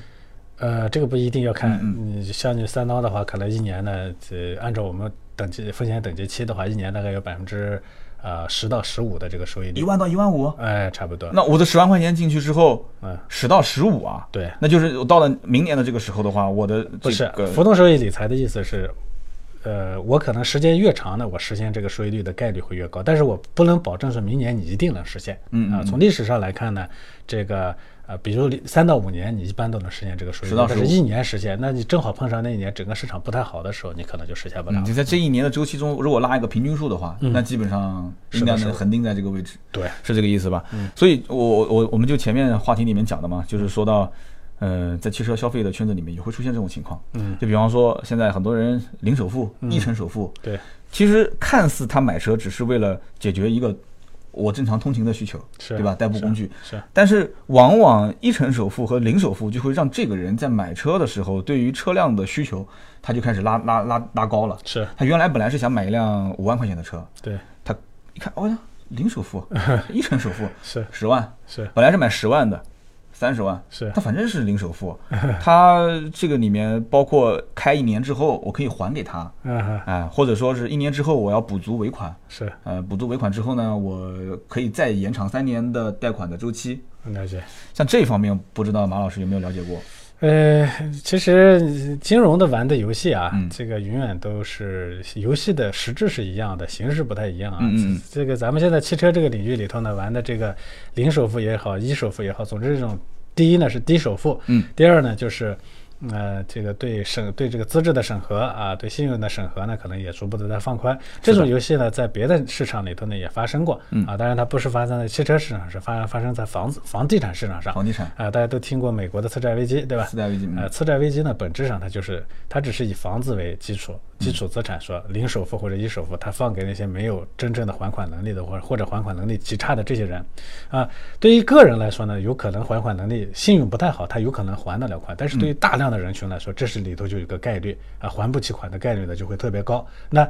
Speaker 2: 呃，这个不一定要看，你像你三刀的话，可能一年呢，这按照我们等级风险等级期的话，一年大概有百分之呃十到十五的这个收益率，
Speaker 1: 一万到一万五，
Speaker 2: 哎，差不多。
Speaker 1: 那我的十万块钱进去之后，
Speaker 2: 嗯，
Speaker 1: 十到十五啊，
Speaker 2: 对，
Speaker 1: 那就是到了明年的这个时候的话，我的
Speaker 2: 不是浮动收益理财的意思是。呃，我可能时间越长呢，我实现这个收益率的概率会越高，但是我不能保证说明年你一定能实现。
Speaker 1: 嗯
Speaker 2: 啊，从历史上来看呢，这个呃，比如三到五年，你一般都能实现这个收益率，但是一年实现，那你正好碰上那一年整个市场不太好的时候，你可能就实现不了。
Speaker 1: 你在这一年的周期中，如果拉一个平均数的话，那基本上应该能恒定在这个位置。
Speaker 2: 对，
Speaker 1: 是这个意思吧？嗯。所以我我我们就前面话题里面讲的嘛，就是说到。呃，在汽车消费的圈子里面也会出现这种情况，
Speaker 2: 嗯，
Speaker 1: 就比方说现在很多人零首付、一成首付，
Speaker 2: 对，
Speaker 1: 其实看似他买车只是为了解决一个我正常通勤的需求，
Speaker 2: 是。
Speaker 1: 对吧？代步工具。
Speaker 2: 是。
Speaker 1: 但是往往一成首付和零首付就会让这个人在买车的时候，对于车辆的需求，他就开始拉拉拉拉高了。
Speaker 2: 是，
Speaker 1: 他原来本来是想买一辆五万块钱的车，
Speaker 2: 对，
Speaker 1: 他一看，哦呀，零首付，一成首付
Speaker 2: 是。
Speaker 1: 十万，
Speaker 2: 是。
Speaker 1: 本来是买十万的，三十万，
Speaker 2: 是
Speaker 1: 他反正是零首付，他这个里面包括开一年之后我可以还给他，
Speaker 2: 嗯哼
Speaker 1: 哎，或者说是一年之后我要补足尾款，
Speaker 2: 是
Speaker 1: 呃，补足尾款之后呢，我可以再延长三年的贷款的周期。
Speaker 2: 了解。
Speaker 1: 像这方面，不知道马老师有没有了解过？
Speaker 2: 呃，其实金融的玩的游戏啊，
Speaker 1: 嗯
Speaker 2: 这个永远都是游戏的实质是一样的，形式不太一样啊。
Speaker 1: 嗯嗯嗯
Speaker 2: 这个咱们现在汽车这个领域里头呢，玩的这个零首付也好，一首付也好，总之这种第一呢是低首付，
Speaker 1: 嗯，
Speaker 2: 第二呢就是。呃，这个对审对这个资质的审核啊，对信用的审核呢，可能也逐步的在放宽。这种游戏呢，在别的市场里头呢也发生过，
Speaker 1: 嗯
Speaker 2: 啊，当然它不是发生在汽车市场，是发发生在房子房地产市场上。
Speaker 1: 房地产
Speaker 2: 啊，大家都听过美国的次贷危机，对吧？
Speaker 1: 次贷危机，
Speaker 2: 呃，
Speaker 1: 嗯
Speaker 2: 次贷危机呢，本质上它就是它只是以房子为基础，基础资产说零首付或者一首付，它放给那些没有真正的还款能力的，或者或者还款能力极差的这些人。啊，对于个人来说呢，有可能还款能力信用不太好，他有可能还得了款，但是对于大量的人群来说，这是里头就有一个概率啊，还不起款的概率呢就会特别高。那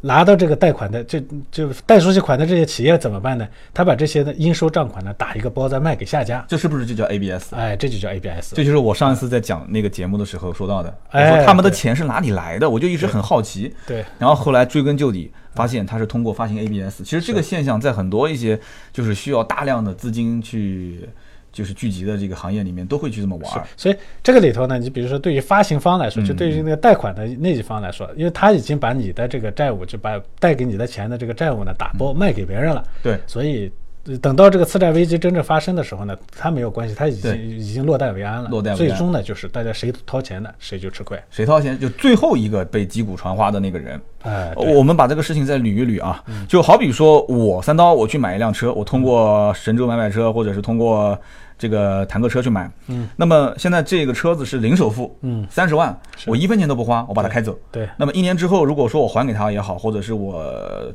Speaker 2: 拿到这个贷款的，就就贷出去款的这些企业怎么办呢？他把这些的应收账款呢打一个包再卖给下家，
Speaker 1: 这是不是就叫 ABS？
Speaker 2: 哎，这就叫 ABS。
Speaker 1: 这就是我上一次在讲那个节目的时候说到的，我
Speaker 2: 哎
Speaker 1: 说他们的钱是哪里来的，我就一直很好奇。
Speaker 2: 对，
Speaker 1: 然后后来追根究底，发现他是通过发行 ABS。其实这个现象在很多一些就是需要大量的资金去就是聚集的这个行业里面都会去这么玩儿。
Speaker 2: 所以这个里头呢，你比如说对于发行方来说，就对于那个贷款的那一方来说，因为他已经把你的这个债务，就把贷给你的钱的这个债务呢打包卖给别人了，
Speaker 1: 对，
Speaker 2: 所以。呃等到这个次贷危机真正发生的时候呢，他没有关系，他已经已经落袋为安了。
Speaker 1: 落袋为安
Speaker 2: 最终呢，就是大家谁掏钱的谁就吃亏。
Speaker 1: 谁掏钱？就最后一个被击鼓传花的那个人。
Speaker 2: 哎，
Speaker 1: 我们把这个事情再捋一捋啊，就好比说我三刀，我去买一辆车，我通过神州买买车，或者是通过这个坦克车去买，
Speaker 2: 嗯，
Speaker 1: 那么现在这个车子是零首付，
Speaker 2: 嗯，
Speaker 1: 三十万，我一分钱都不花，我把它开走。
Speaker 2: 对，
Speaker 1: 那么一年之后，如果说我还给他也好，或者是我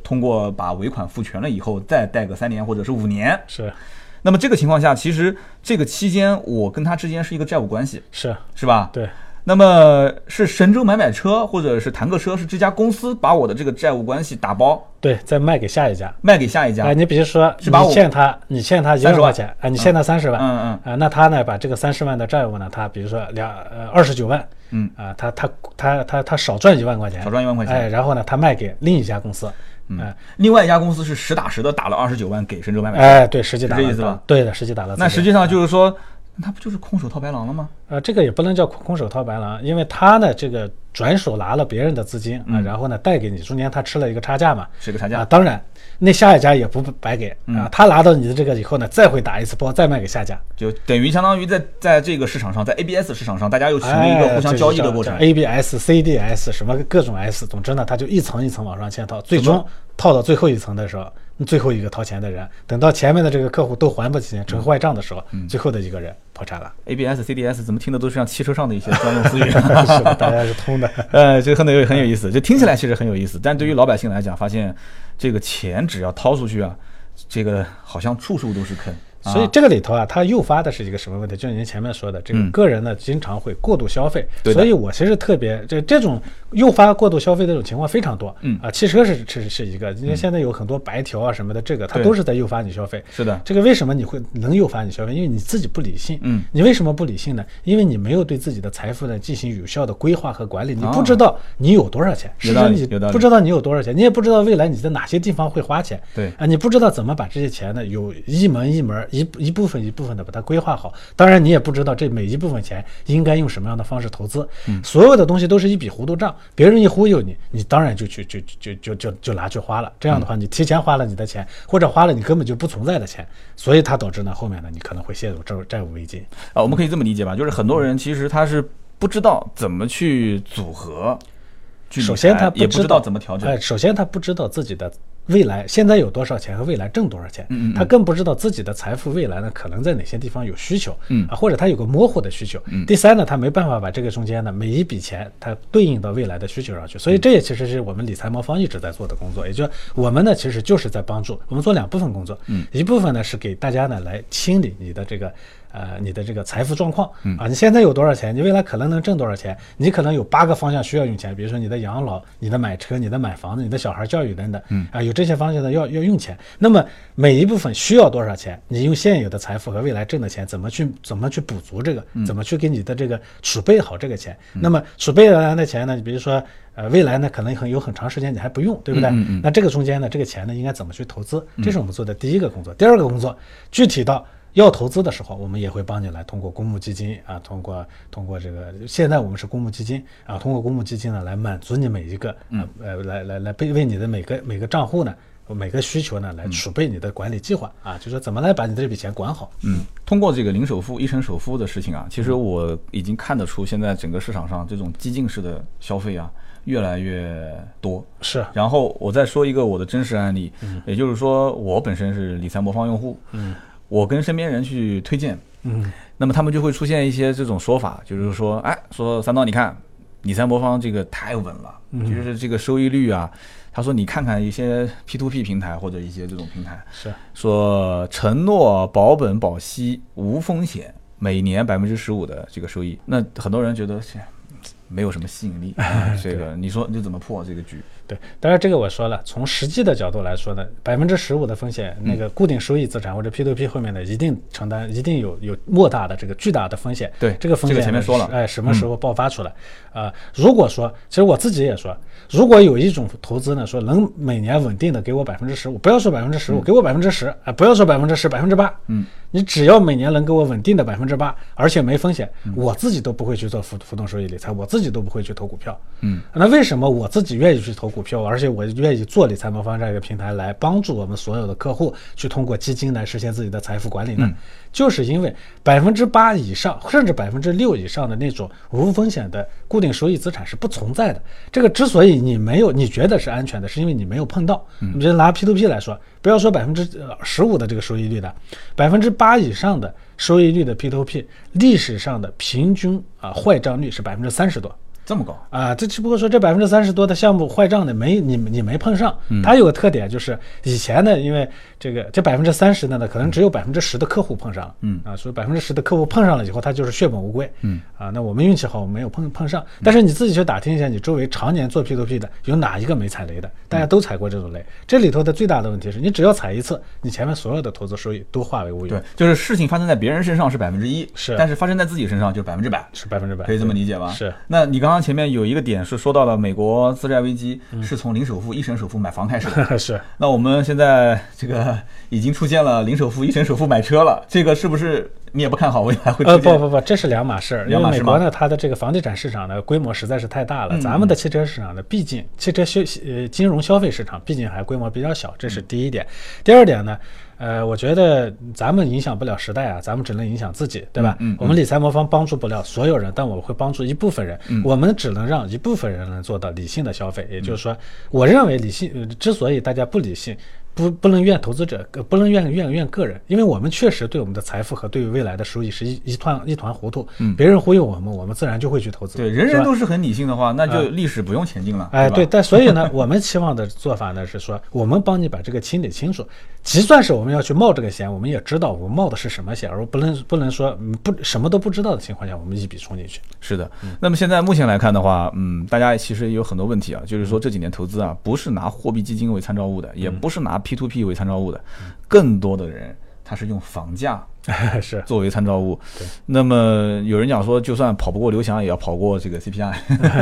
Speaker 1: 通过把尾款付全了以后，再贷个三年或者是五年，
Speaker 2: 是。
Speaker 1: 那么这个情况下，其实这个期间我跟他之间是一个债务关系，
Speaker 2: 是，
Speaker 1: 是吧？
Speaker 2: 对，
Speaker 1: 那么是神州买买车或者是坦克车，是这家公司把我的这个债务关系打包？
Speaker 2: 对，再卖给下一家。
Speaker 1: 卖给下一家。
Speaker 2: 哎，你比如说，
Speaker 1: 是把我
Speaker 2: 你欠他，你欠他一万。
Speaker 1: 30万
Speaker 2: 块钱，啊，你欠他三十万，
Speaker 1: 嗯嗯。
Speaker 2: 啊，那他呢，把这个三十万的债务呢，他比如说两呃二十九万，
Speaker 1: 嗯。
Speaker 2: 啊，他他他他他少赚一万块钱，
Speaker 1: 少赚一万块钱。
Speaker 2: 哎，然后呢，他卖给另一家公司，嗯，
Speaker 1: 另外一家公司是实打实的打了二十九万给神州买买车。
Speaker 2: 哎，对，实际打了
Speaker 1: 是这意思吧？
Speaker 2: 对的，实际打了。
Speaker 1: 那实际上就是说，那他不就是空手套白狼了吗？
Speaker 2: 呃，这个也不能叫空空手套白狼，因为他呢，这个转手拿了别人的资金啊，
Speaker 1: 嗯
Speaker 2: 然后呢贷给你，中间他吃了一个差价嘛，啊，
Speaker 1: 是个差价啊。
Speaker 2: 当然，那下一家也不白给
Speaker 1: 嗯
Speaker 2: 啊，他拿到你的这个以后呢，再会打一次包，再卖给下家，
Speaker 1: 就等于相当于在在这个市场上，在 ABS 市场上，大家又形成一个互相交易的过程。
Speaker 2: 哎、ABS、CDS 什么各种 S，总之呢，它就一层一层往上嵌套，最终套到最后一层的时候，最后一个掏钱的人，等到前面的这个客户都还不起钱，成坏账的时候，
Speaker 1: 嗯
Speaker 2: 最后的一个人破产了。
Speaker 1: ABS、CDS 怎么听的都是像汽车上的一些专用词语？
Speaker 2: 是的，大家是通的。
Speaker 1: 呃，这个很有很有意思，就听起来其实很有意思，但对于老百姓来讲，发现这个钱只要掏出去啊，这个好像处处都是坑。啊
Speaker 2: 所以这个里头啊，它诱发的是一个什么问题？就是您前面说的，这个
Speaker 1: 嗯
Speaker 2: 个人呢经常会过度消费，
Speaker 1: 对
Speaker 2: 所以我其实特别这这种诱发过度消费的这种情况非常多。
Speaker 1: 嗯
Speaker 2: 啊，汽车是是是一个，因为现在有很多白条啊什么的，这个它都是在诱发你消费。
Speaker 1: 是的，
Speaker 2: 这个为什么你会能诱发你消费？因为你自己不理性。
Speaker 1: 嗯，
Speaker 2: 你为什么不理性呢？因为你没有对自己的财富呢进行有效的规划和管理，你
Speaker 1: 哦
Speaker 2: 不知道你有多少钱，
Speaker 1: 实
Speaker 2: 际上你不知道你有多少钱，你也不知道未来你在哪些地方会花钱。
Speaker 1: 对
Speaker 2: 啊，你不知道怎么把这些钱呢，有一门一门一一部分一部分的把它规划好。当然，你也不知道这每一部分钱应该用什么样的方式投资。
Speaker 1: 嗯
Speaker 2: 所有的东西都是一笔糊涂账，别人一忽悠你，你当然就去就就就就就拿去花了。这样的话，你提前花了你的钱，或者花了你根本就不存在的钱，所以它导致呢后面呢你可能会陷入债债务危机。
Speaker 1: 啊，我们可以这么理解吧，就是很多人其实他是不知道怎么去组合，
Speaker 2: 首先他不知道
Speaker 1: 也不知道怎么调整
Speaker 2: 哎，。首先他不知道自己的未来现在有多少钱和未来挣多少钱，
Speaker 1: 嗯嗯嗯。
Speaker 2: 他更不知道自己的财富未来呢可能在哪些地方有需求，
Speaker 1: 嗯。
Speaker 2: 啊，或者他有个模糊的需求。第三呢，他没办法把这个中间呢每一笔钱它对应到未来的需求上去，所以这也其实是我们理财魔方一直在做的工作，也就是我们呢其实就是在帮助我们做两部分工作，嗯，一部分呢是给大家呢来清理你的这个。呃，你的这个财富状况啊，你现在有多少钱？你未来可能能挣多少钱？你可能有八个方向需要用钱，比如说你的养老、你的买车、你的买房子、你的小孩教育等等，嗯啊，有这些方向的要要用钱。那么每一部分需要多少钱？你用现有的财富和未来挣的钱怎么去怎么去补足这个？怎么去给你的这个储备好这个钱？那么储备来的钱呢？你比如说。呃，未来呢可能很有很长时间你还不用，对不对？那这个中间呢，这个钱呢应该怎么去投资？这是我们做的第一个工作。第二个工作，具体到要投资的时候，我们也会帮你来通过公募基金啊，通过通过这个，现在我们是公募基金啊，通过公募基金呢来满足你每一个呃呃来来来为为你的每个每个账户呢每个需求呢来储备你的管理计划啊，就说怎么来把你的这笔钱管好。
Speaker 1: 嗯，通过这个零首付、一成首付的事情啊，其实我已经看得出，现在整个市场上这种激进式的消费啊越来越多。
Speaker 2: 是，
Speaker 1: 然后我再说一个我的真实案例，也就是说我本身是理财魔方用户，
Speaker 2: 嗯
Speaker 1: 我跟身边人去推荐，
Speaker 2: 嗯
Speaker 1: 那么他们就会出现一些这种说法，就是说，哎，说三刀，你看你三魔方这个太稳了，就是这个收益率啊。他说你看看一些 P to P 平台或者一些这种平台，
Speaker 2: 是，
Speaker 1: 说承诺保本保息无风险，每年百分之十五的这个收益，那很多人觉得切没有什么吸引力。啊这个你说你怎么破这个局？
Speaker 2: 对，当然这个我说了，从实际的角度来说呢，百分之十五的风险，那个固定收益资产或者 P to P 后面的，一定承担，一定有有莫大的这个巨大的风险。
Speaker 1: 对
Speaker 2: 这个风险
Speaker 1: 前面说了
Speaker 2: 哎，什么时候爆发出来？啊、如果说，其实我自己也说，如果有一种投资呢，说能每年稳定的给我百分之十五，不要说百分之十五，给我百分之十，啊，不要说百分之十，百分之八，
Speaker 1: 嗯，
Speaker 2: 你只要每年能给我稳定的百分之八，而且没风险，我自己都不会去做浮浮动收益理财，我自己都不会去投股票。
Speaker 1: 嗯，
Speaker 2: 那为什么我自己愿意去投股票，而且我愿意做理财魔方这样一个平台来帮助我们所有的客户去通过基金来实现自己的财富管理呢？就是因为百分之八以上，甚至百分之六以上的那种无风险的固定收益资产是不存在的。这个之所以你没有，你觉得是安全的，是因为你没有碰到。你比如拿 P to P 来说，不要说百分之十五的这个收益率的，百分之八以上的收益率的 P to P，历史上的平均啊坏账率是百分之三十多。
Speaker 1: 这么高？
Speaker 2: 啊，这只不过说这百分之三十多的项目坏账的没你你没碰上，它有个特点就是以前呢，因为这个这百分之三十的呢，可能只有百分之十的客户碰上了，
Speaker 1: 嗯
Speaker 2: 啊，所以百分之十的客户碰上了以后，他就是血本无归，
Speaker 1: 嗯
Speaker 2: 啊，那我们运气好，我们没有碰碰上，但是你自己去打听一下，你周围常年做 P to P 的有哪一个没踩雷的？大家都踩过这种雷，这里头的最大的问题是你只要踩一次，你前面所有的投资收益都化为乌有
Speaker 1: 对，，就是事情发生在别人身上是百分之一，
Speaker 2: 是
Speaker 1: 但是发生在自己身上就是百分之百。
Speaker 2: 是百分之百，
Speaker 1: 可以这么理解吧？
Speaker 2: 是。
Speaker 1: 那你刚刚前面有一个点是说到了美国次贷危机
Speaker 2: 嗯
Speaker 1: 是从零首付、一成首付买房开始的。
Speaker 2: 是。
Speaker 1: 那我们现在这个 已经出现了零首付、一成首付买车了，这个是不是你也不看好未来会出
Speaker 2: 呃，不不不，这是两码事儿。因
Speaker 1: 两码事吗
Speaker 2: 为美国呢，它的这个房地产市场呢规模实在是太大了，咱们的汽车市场呢，毕竟汽车消呃金融消费市场毕竟还规模比较小，这是第一点。第二点呢，呃，我觉得咱们影响不了时代啊，咱们只能影响自己，对吧？
Speaker 1: 嗯嗯
Speaker 2: 我们理财魔方帮助不了所有人，但我会帮助一部分人。我们只能让一部分人能做到理性的消费，也就是说，我认为理性、呃之所以大家不理性。不不能怨投资者，呃不能怨怨怨个人，因为我们确实对我们的财富和对于未来的收益是一一团一团糊涂。嗯，别人忽悠我们，我们自然就会去投资。
Speaker 1: 对，人人都是很理性的话，那就历史不用前进了。
Speaker 2: 哎，对，但所以呢，我们期望的做法呢是说，我们帮你把这个清理清楚。即算是我们要去冒这个险，我们也知道我们冒的是什么险，而不能不能说嗯不什么都不知道的情况下，我们一笔冲进去。
Speaker 1: 是的，那么现在目前来看的话，嗯，大家其实也有很多问题啊，就是说这几年投资啊，不是拿货币基金为参照物的，也不是拿 P to P 为参照物的，更多的人他是用房价
Speaker 2: 是
Speaker 1: 作为参照物
Speaker 2: 对。
Speaker 1: 那么有人讲说，就算跑不过刘翔，也要跑过这个 CPI。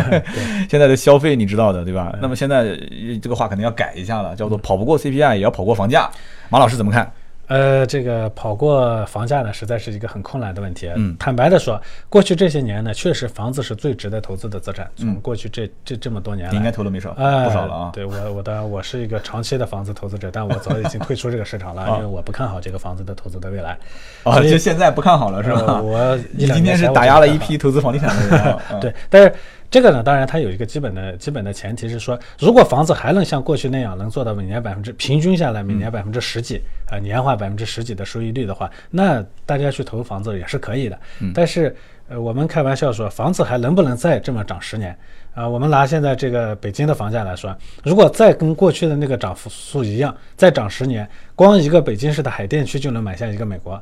Speaker 1: 现在的消费你知道的，对吧？那么现在呃这个话肯定要改一下了，叫做跑不过 CPI 也要跑过房价。马老师怎么看？
Speaker 2: 呃，这个跑过房价呢，实在是一个很困难的问题。
Speaker 1: 嗯
Speaker 2: 坦白的说，过去这些年呢，确实房子是最值得投资的资产。从过去这这这么多年来，
Speaker 1: 你应该投了没少，
Speaker 2: 哎，
Speaker 1: 不少了啊。
Speaker 2: 对我，我当然我是一个长期的房子投资者，但我早已经退出这个市场了，
Speaker 1: 啊
Speaker 2: 因为我不看好这个房子的投资的未来。
Speaker 1: 啊，就现在不看好了是吧？
Speaker 2: 呃我
Speaker 1: 你今天是打压了一批投资房地产的人
Speaker 2: 对，但是这个呢，当然它有一个基本的基本的前提是说，如果房子还能像过去那样能做到每年百分之平均下来每年百分之十几啊、年化百分之十几的收益率的话，那大家去投房子也是可以的。但是呃，我们开玩笑说，房子还能不能再这么涨十年？啊，我们拿现在这个北京的房价来说，如果再跟过去的那个涨幅数一样，再涨十年，光一个北京市的海淀区就能买下一个美国。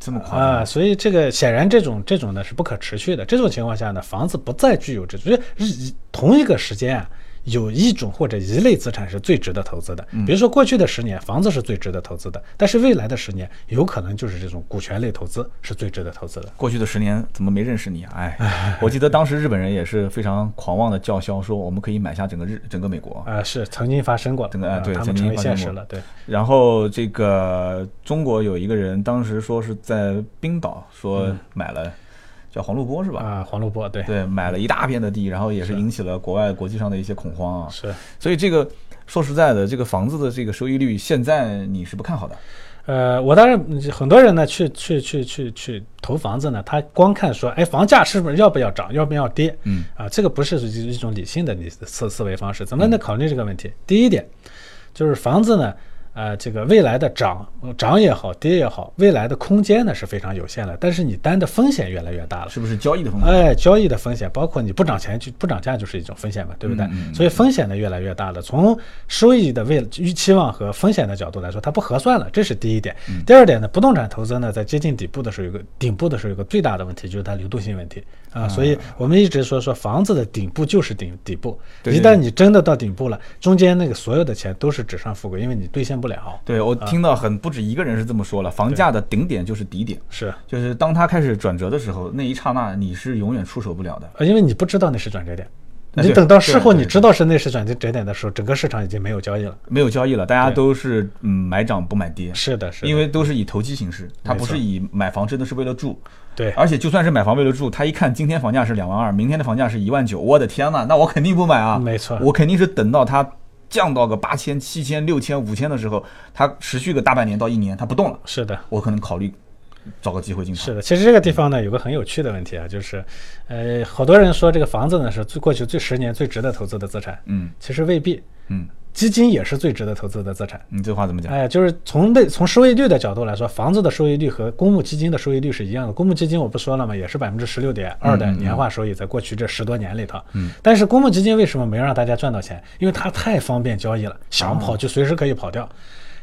Speaker 1: 这么快
Speaker 2: 啊，所以这个显然这种这种呢是不可持续的。这种情况下呢，房子不再具有这，就是日同一个时间啊，有一种或者一类资产是最值得投资的。比如说过去的十年，房子是最值得投资的，但是未来的十年有可能就是这种股权类投资是最值得投资的。
Speaker 1: 过去的十年怎么没认识你啊？哎，我记得当时日本人也是非常狂妄的叫嚣，说我们可以买下整个日整个美国。
Speaker 2: 啊、是曾经发生过，
Speaker 1: 整个对曾经
Speaker 2: 现实了，对。
Speaker 1: 然后这个中国有一个人当时说是在冰岛说买了，叫黄陆波是吧？
Speaker 2: 啊，黄陆波，对，
Speaker 1: 对，买了一大片的地，然后也是引起了国外国际上的一些恐慌啊。
Speaker 2: 是。
Speaker 1: 所以这个说实在的，这个房子的这个收益率，现在你是不看好的。
Speaker 2: 呃，我当然很多人呢去去去去去投房子呢，他光看说，哎，房价是不是要不要涨，要不要跌？
Speaker 1: 嗯
Speaker 2: 啊，这个不是一种理性的理思思维方式。怎么能考虑这个问题？第一点就是房子呢，呃，这个未来的涨涨也好，跌也好，未来的空间呢是非常有限的，但是你担的风险越来越大了。
Speaker 1: 是不是交易的风险？
Speaker 2: 哎，交易的风险，包括你不涨钱就不涨价，就是一种风险嘛，对不对？所以风险呢越来越大了。从收益的未预期望和风险的角度来说，它不合算了，这是第一点。
Speaker 1: 嗯
Speaker 2: 第二点呢，不动产投资呢，在接近底部的时候，有个顶部的时候有个最大的问题，就是它流动性问题啊。所以我们一直说说房子的顶部就是顶底部，
Speaker 1: 对对
Speaker 2: 一旦你真的到顶部了，中间那个所有的钱都是纸上富贵，因为你兑现不了。
Speaker 1: 对我听到很不止一个人是这么说了，房价的顶点就是底点，
Speaker 2: 是，
Speaker 1: 就是当它开始转折的时候，那一刹那你是永远出手不了的。
Speaker 2: 呃因为你不知道那是转折点。你等到事后你知道是那是转折点的时候，整个市场已经没有交易了。
Speaker 1: 没有交易了，大家都是嗯买涨不买跌，
Speaker 2: 是的，是的，
Speaker 1: 因为都是以投机形式，它不是以买房真的是为了住，
Speaker 2: 对。
Speaker 1: 而且就算是买房为了住，他一看今天房价是两万二，明天的房价是一万九，我的天呐，那我肯定不买啊！
Speaker 2: 没错。
Speaker 1: 我肯定是等到它降到个八千、七千、六千、五千的时候，它持续个大半年到一年，它不动了，
Speaker 2: 是的，
Speaker 1: 我可能考虑找个机会进场。
Speaker 2: 是的。其实这个地方呢，有个很有趣的问题啊，就是，呃，好多人说这个房子呢是最过去最十年最值得投资的资产，
Speaker 1: 嗯。
Speaker 2: 其实未必，
Speaker 1: 嗯，
Speaker 2: 基金也是最值得投资的资产。
Speaker 1: 你这话怎么讲？
Speaker 2: 哎，就是从类从收益率的角度来说，房子的收益率和公募基金的收益率是一样的。公募基金我不说了嘛？也是百分之十六点二的年化收益，在过去这十多年里头。
Speaker 1: 嗯，
Speaker 2: 但是公募基金为什么没让大家赚到钱？因为它太方便交易了，想跑就随时可以跑掉。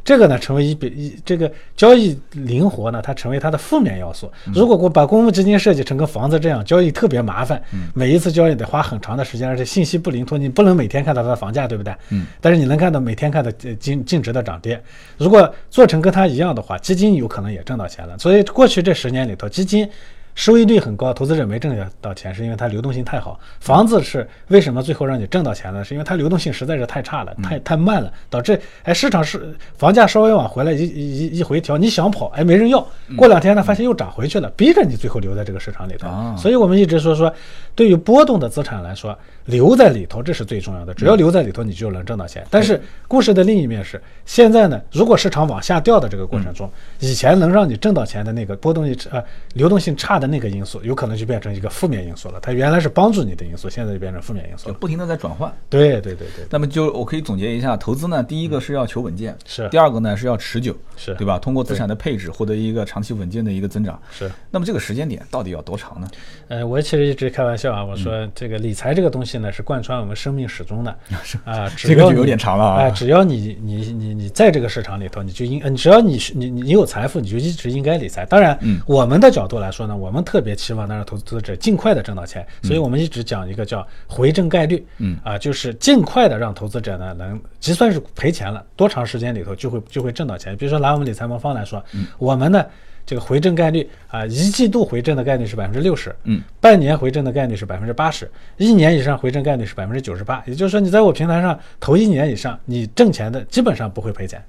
Speaker 2: 这个呢，成为一笔一这个交易灵活呢，它成为它的负面要素。如果我把公募基金设计成跟房子这样交易特别麻烦，每一次交易得花很长的时间，而且信息不灵通，你不能每天看到它的房价，对不对？
Speaker 1: 嗯。
Speaker 2: 但是你能看到每天看到呃净净值的涨跌。如果做成跟它一样的话，基金有可能也挣到钱了。所以过去这十年里头，基金。收益率很高，投资者没挣到钱，是因为它流动性太好。房子是为什么最后让你挣到钱呢？是因为它流动性实在是太差了，太太慢了，导致哎市场是房价稍微往回来一一一回调，你想跑哎没人要，过两天呢发现又涨回去了，逼着你最后留在这个市场里头。
Speaker 1: 啊
Speaker 2: 所以我们一直说说，对于波动的资产来说，留在里头这是最重要的，只要留在里头，你就能挣到钱。但是故事的另一面是，现在呢，如果市场往下掉的这个过程中，以前能让你挣到钱的那个波动性呃流动性差的那个因素，有可能就变成一个负面因素了。它原来是帮助你的因素，现在就变成负面因素了。
Speaker 1: 就不停的在转换。
Speaker 2: 对对对对，
Speaker 1: 那么就我可以总结一下，投资呢，第一个是要求稳健，
Speaker 2: 是
Speaker 1: 第二个呢是要持久，
Speaker 2: 是
Speaker 1: 对吧？通过资产的配置获得一个长期稳健的一个增长。
Speaker 2: 是。
Speaker 1: 那么这个时间点到底要多长呢？
Speaker 2: 呃，我其实一直开玩笑啊，我说这个理财这个东西呢，是贯穿我们生命始终的 啊。
Speaker 1: 这个就有点长了啊
Speaker 2: 哎，只要你你你你在这个市场里头，你就应，嗯，只要你你你有财富，你就一直应该理财。当然，
Speaker 1: 嗯
Speaker 2: 我们的角度来说呢，我们特别期望能让投资者尽快的挣到钱，所以我们一直讲一个叫回正概率，
Speaker 1: 嗯
Speaker 2: 啊，就是尽快的让投资者呢能，就算是赔钱了，多长时间里头就会就会挣到钱。比如说拿我们理财魔方来说，
Speaker 1: 嗯
Speaker 2: 我们呢。这个回正概率啊，一季度回正的概率是百分之六十，
Speaker 1: 嗯，
Speaker 2: 半年回正的概率是百分之八十，一年以上回正概率是百分之九十八。也就是说，你在我平台上投一年以上，你挣钱的基本上不会赔钱。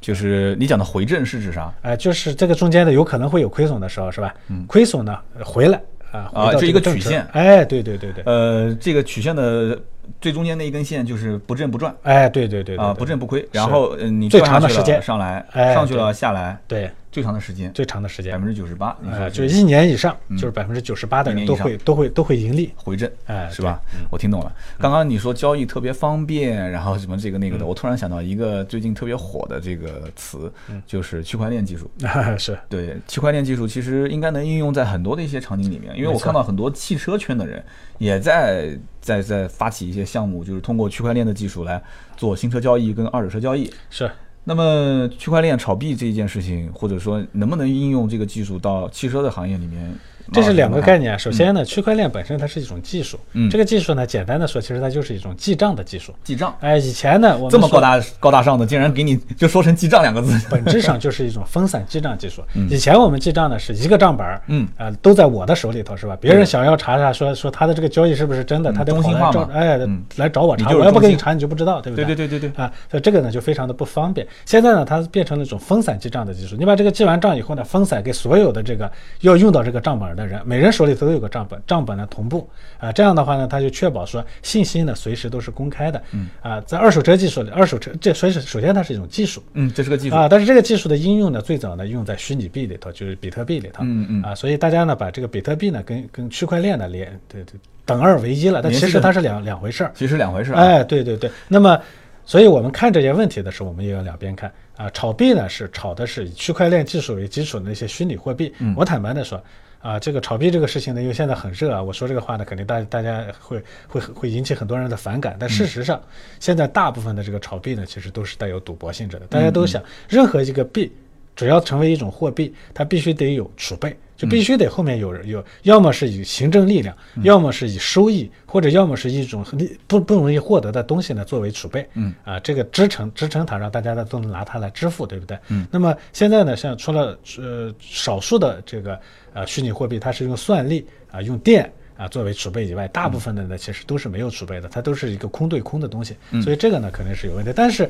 Speaker 1: 就是你讲的回正是指啥？
Speaker 2: 哎、就是这个中间的有可能会有亏损的时候，是吧？嗯，亏损呢呃回来啊，
Speaker 1: 啊这一个曲线
Speaker 2: 哎，对对对对，
Speaker 1: 呃，这个曲线的最中间那一根线就是不挣不赚
Speaker 2: 哎，对对对对
Speaker 1: 啊，
Speaker 2: 对
Speaker 1: 不挣不亏。然后呃你
Speaker 2: 最长的时间
Speaker 1: 上来，
Speaker 2: 哎
Speaker 1: 上去了下来，
Speaker 2: 对
Speaker 1: 最长的时间，
Speaker 2: 最长的时间，
Speaker 1: 百分之九十八，
Speaker 2: 呃，就是一年以上，
Speaker 1: 嗯
Speaker 2: 就是百分之九十八的人都会都会都会盈利。
Speaker 1: 回正，
Speaker 2: 哎
Speaker 1: 是吧？我听懂了。刚刚你说交易特别方便，然后什么这个那
Speaker 2: 嗯
Speaker 1: 个的，我突然想到一个最近特别火的这个词，
Speaker 2: 嗯
Speaker 1: 就是区块链技术。
Speaker 2: 是，
Speaker 1: 对，区块链技术其实应该能应用在很多的一些场景里面，因为我看到很多汽车圈的人也在在在发起一些项目，就是通过区块链的技术来做新车交易跟二手车交易。
Speaker 2: 是，
Speaker 1: 那么区块链炒币这一件事情，或者说能不能应用这个技术到汽车的行业里面？
Speaker 2: 这是两个概
Speaker 1: 念。
Speaker 2: 念。首先呢，区块链本身它是一种技术，
Speaker 1: 嗯
Speaker 2: 这个技术呢，简单的说，其实它就是一种记账的技术。
Speaker 1: 记账
Speaker 2: 哎，以前呢，我们
Speaker 1: 这么高大高大上的，竟然给你就说成记账两个字。
Speaker 2: 本质上就是一种分散记账技术。
Speaker 1: 嗯
Speaker 2: 以前我们记账呢是一个账本儿，
Speaker 1: 嗯
Speaker 2: 啊、都在我的手里头是吧？别人想要查查说说他的这个交易是不是真的，
Speaker 1: 嗯
Speaker 2: 他得跑来找哎、
Speaker 1: 嗯
Speaker 2: 来找我查，我要不给你查你就不知道，对不
Speaker 1: 对
Speaker 2: 对
Speaker 1: 对对对对，
Speaker 2: 啊，所以这个呢就非常的不方便。现在呢，它变成了一种分散记账的技术。你把这个记完账以后呢，分散给所有的这个要用到这个账本的人，每人手里头都有个账本，账本呢同步啊。这样的话呢，它就确保说信息呢随时都是公开的。嗯啊，在二手车技术里，二手车这所以是首先它是一种技术。
Speaker 1: 嗯，这是个技术。
Speaker 2: 啊，但是这个技术的应用呢，最早呢用在虚拟币里头，就是比特币里头。
Speaker 1: 嗯嗯
Speaker 2: 啊，所以大家呢把这个比特币呢跟跟区块链呢连对对等二为一了，但其实它是两两回事儿。
Speaker 1: 其实两回事啊。
Speaker 2: 哎，对对对，那么，所以我们看这些问题的时候，我们也要两边看啊。炒币呢是炒的是以区块链技术为基础的那些虚拟货币。
Speaker 1: 嗯
Speaker 2: 我坦白的说，啊，这个炒币这个事情呢，因为现在很热啊，我说这个话呢，肯定大大家会会会引起很多人的反感。但事实上，现在大部分的这个炒币呢，其实都是带有赌博性质的。大家都想，任何一个币。只要成为一种货币，它必须得有储备，就必须得后面有人有，要么是以行政力量，要么是以收益，或者要么是一种很不不容易获得的东西呢作为储备。
Speaker 1: 嗯
Speaker 2: 啊，这个支撑支撑它，让大家呢都能拿它来支付，对不对？嗯。那么现在呢，像除了呃少数的这个呃虚拟货币，它是用算力啊、用电。啊，作为储备以外，大部分的呢其实都是没有储备的，它都是一个空对空的东西，所以这个呢肯定是有问题。但是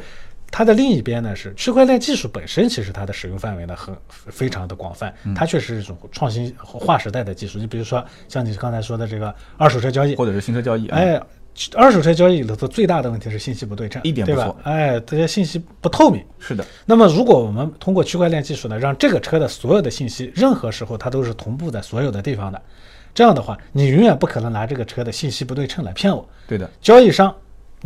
Speaker 2: 它的另一边呢是区块链技术本身，其实它的使用范围呢很非常的广泛，它确实是一种创新划时代的技术。你比如说像你刚才说的这个二手车交易，
Speaker 1: 或者是新车交易啊。
Speaker 2: 哎，二手车交易里头最大的问题是信息不对称，对吧
Speaker 1: 一点不错？
Speaker 2: 哎，这些信息不透明。
Speaker 1: 是的，
Speaker 2: 那么，如果我们通过区块链技术呢，让这个车的所有的信息，任何时候它都是同步在所有的地方的，这样的话，你永远不可能拿这个车的信息不对称来骗我。
Speaker 1: 对的，
Speaker 2: 交易商，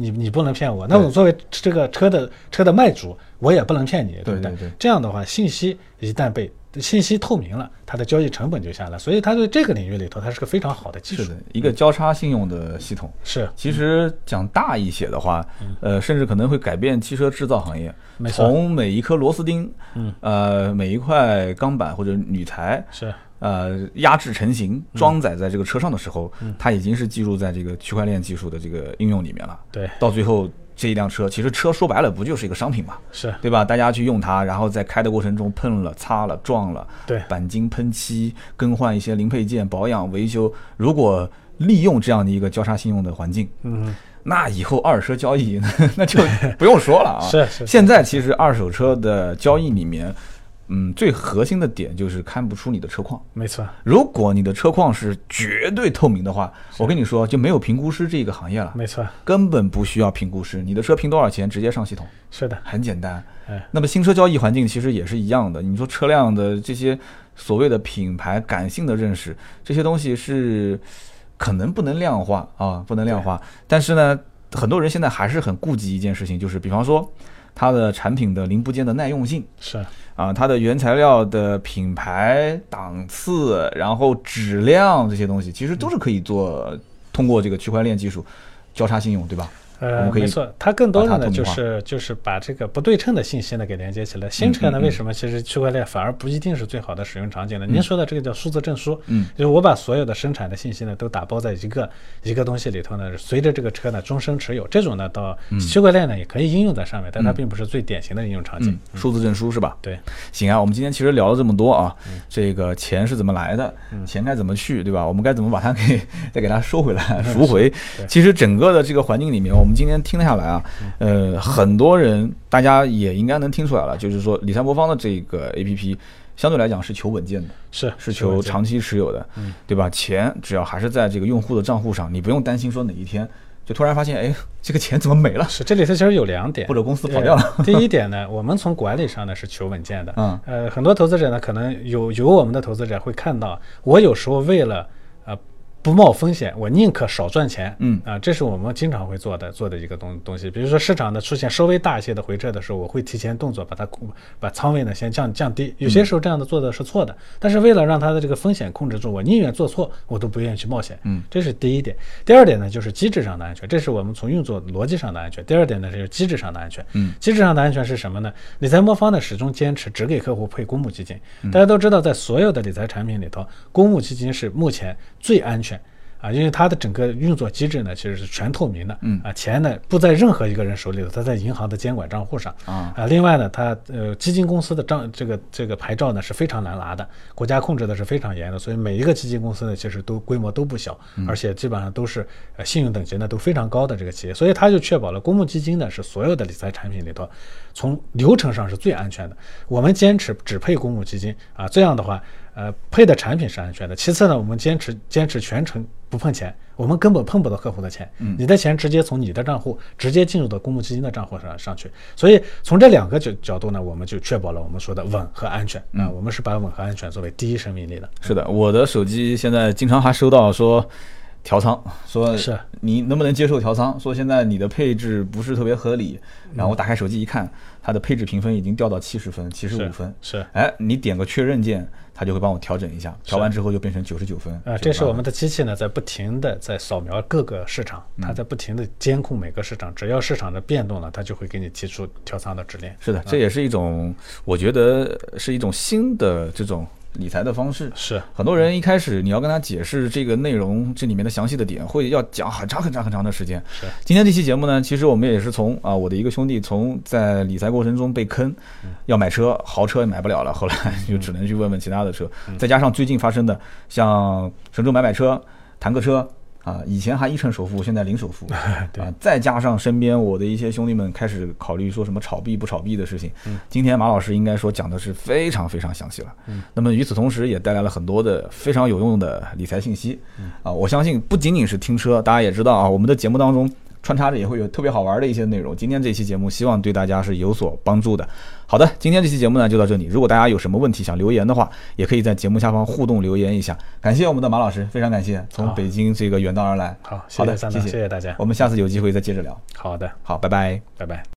Speaker 2: 你你不能骗我，那我作为这个车的车的卖主，我也不能骗你，不对？
Speaker 1: 对对对
Speaker 2: 这样的话，信息一旦被信息透明了，它的交易成本就下来，所以它对这个领域里头，它是个非常好的技术
Speaker 1: 是的。，一个交叉信用的系统。
Speaker 2: 是
Speaker 1: 其实讲大一些的话，呃，甚至可能会改变汽车制造行业。从每一颗螺丝钉，
Speaker 2: 嗯，
Speaker 1: 呃，每一块钢板或者铝材，
Speaker 2: 是，
Speaker 1: 呃，压制成型
Speaker 2: 嗯。
Speaker 1: 装载在这个车上的时候，它已经是记录在这个区块链技术的这个应用里面了。
Speaker 2: 对，
Speaker 1: 到最后这一辆车，其实车说白了不就是一个商品嘛，
Speaker 2: 是。
Speaker 1: 对吧？大家去用它，然后在开的过程中碰了、擦了、撞了，
Speaker 2: 对。
Speaker 1: 钣金喷漆、更换一些零配件、保养维修，如果利用这样的一个交叉信用的环境，
Speaker 2: 嗯，
Speaker 1: 那以后二手车交易那就 不用说了啊。
Speaker 2: 是。
Speaker 1: 现在其实二手车的交易里面，嗯，最核心的点就是看不出你的车况。
Speaker 2: 没错，
Speaker 1: 如果你的车况是绝对透明的话，我跟你说就没有评估师这个行业了，
Speaker 2: 没错，
Speaker 1: 根本不需要评估师，你的车评多少钱直接上系统，
Speaker 2: 是的，
Speaker 1: 很简单。
Speaker 2: 哎，
Speaker 1: 那么新车交易环境其实也是一样的，你说车辆的这些所谓的品牌感性的认识，这些东西是可能不能量化啊，不能量化。但是呢，很多人现在还是很顾及一件事情，就是比方说它的产品的零部件的耐用性
Speaker 2: 是
Speaker 1: 啊，它的原材料的品牌档次，然后质量这些东西，其实都是可以做通过这个区块链技术交叉信用，对吧？我
Speaker 2: 呃，没错，它更多的呢就是就是把这个不对称的信息呢给连接起来。新车呢，为什么其实区块链反而不一定是最好的使用场景呢？您说的这个叫数字证书，
Speaker 1: 嗯，
Speaker 2: 就是我把所有的生产的信息呢都打包在一个一个东西里头呢，随着这个车呢终身持有。这种呢，到区块链呢也可以应用在上面，但它并不是最典型的应用场景
Speaker 1: 嗯。，数字证书是吧？
Speaker 2: 对，
Speaker 1: 行啊，我们今天其实聊了这么多啊，这个钱是怎么来的，钱该怎么去，对吧？我们该怎么把它 给再给它收回来赎回？其实整个的这个环境里面，我们今天听下来啊，呃，很多人大家也应该能听出来了，就是说理财魔方的这个 A P P 相对来讲是求稳健的，
Speaker 2: 是
Speaker 1: 是求长期持有的，对吧？钱只要还是在这个用户的账户上，你不用担心说哪一天就突然发现，哎，这个钱怎么没了？
Speaker 2: 是这里头其实有两点，
Speaker 1: 或者公司跑掉了。
Speaker 2: 第一点呢，我们从管理上呢是求稳健的。
Speaker 1: 嗯，
Speaker 2: 呃，很多投资者呢，可能有有我们的投资者会看到，我有时候为了呃。不冒风险，我宁可少赚钱。
Speaker 1: 嗯
Speaker 2: 啊，这是我们经常会做的做的一个东东西。比如说市场的出现稍微大一些的回撤的时候，我会提前动作把它把仓位呢先降降低。有些时候这样的做的是错的，但是为了让它的这个风险控制住，我宁愿做错，我都不愿意去冒险。
Speaker 1: 嗯，
Speaker 2: 这是第一点。第二点呢，就是机制上的安全，这是我们从运作逻辑上的安全。第二点呢，就是机制上的安全。
Speaker 1: 嗯，
Speaker 2: 机制上的安全是什么呢？理财魔方呢始终坚持只给客户配公募基金。大家都知道，在所有的理财产品里头，公募基金是目前最安全。啊，因为它的整个运作机制呢，其实是全透明的。
Speaker 1: 嗯
Speaker 2: 啊，钱呢不在任何一个人手里头，它在银行的监管账户上。
Speaker 1: 啊
Speaker 2: 啊，另外呢，它呃基金公司的账这个这个牌照呢是非常难拿的，国家控制的是非常严的，所以每一个基金公司呢其实都规模都不小，而且基本上都是呃信用等级呢都非常高的这个企业，所以它就确保了公募基金呢是所有的理财产品里头从流程上是最安全的。我们坚持只配公募基金啊，这样的话。呃，配的产品是安全的。其次呢，我们坚持坚持全程不碰钱，我们根本碰不到客户的钱。
Speaker 1: 嗯，
Speaker 2: 你的钱直接从你的账户直接进入到公募基金的账户上上去。所以从这两个角角度呢，我们就确保了我们说的稳和安全。啊，我们是把稳和安全作为第一生命力的。
Speaker 1: 是的，我的手机现在经常还收到说调仓，说
Speaker 2: 是
Speaker 1: 你能不能接受调仓？说现在你的配置不是特别合理。然后我打开手机一看，它的配置评分已经掉到七十分、七十五分。
Speaker 2: 是，
Speaker 1: 哎，你点个确认键。它就会帮我调整一下，调完之后就变成九十九分。
Speaker 2: 啊，这是我们的机器呢，在不停的在扫描各个市场，它在不停的监控每个市场，只要市场的变动了，它就会给你提出调仓的指令。
Speaker 1: 是的，这也是一种，我觉得是一种新的这种。理财的方式。
Speaker 2: 是。
Speaker 1: 很多人一开始你要跟他解释这个内容，这里面的详细的点，会要讲很长很长很长的时间。
Speaker 2: 是。
Speaker 1: 今天这期节目呢，其实我们也是从啊，我的一个兄弟从在理财过程中被坑，要买车，豪车也买不了了，后来就只能去问问其他的车，再加上最近发生的像神州买买车、坦克车。啊，以前还一成首付，现在零首付 啊，再加上身边我的一些兄弟们开始考虑说什么炒币不炒币的事情。今天马老师应该说讲的是非常非常详细了。那么与此同时，也带来了很多的非常有用的理财信息。啊，我相信不仅仅是听车，大家也知道啊，我们的节目当中。穿插着也会有特别好玩的一些内容。今天这期节目希望对大家是有所帮助的。好的，今天这期节目呢就到这里。如果大家有什么问题想留言的话，也可以在节目下方互动留言一下。感谢我们的马老师，非常感谢从北京这个远道而来。
Speaker 2: 好，
Speaker 1: 好的，
Speaker 2: 谢谢，谢谢大家。
Speaker 1: 我们下次有机会再接着聊。
Speaker 2: 好的，
Speaker 1: 好，拜拜，
Speaker 2: 拜拜。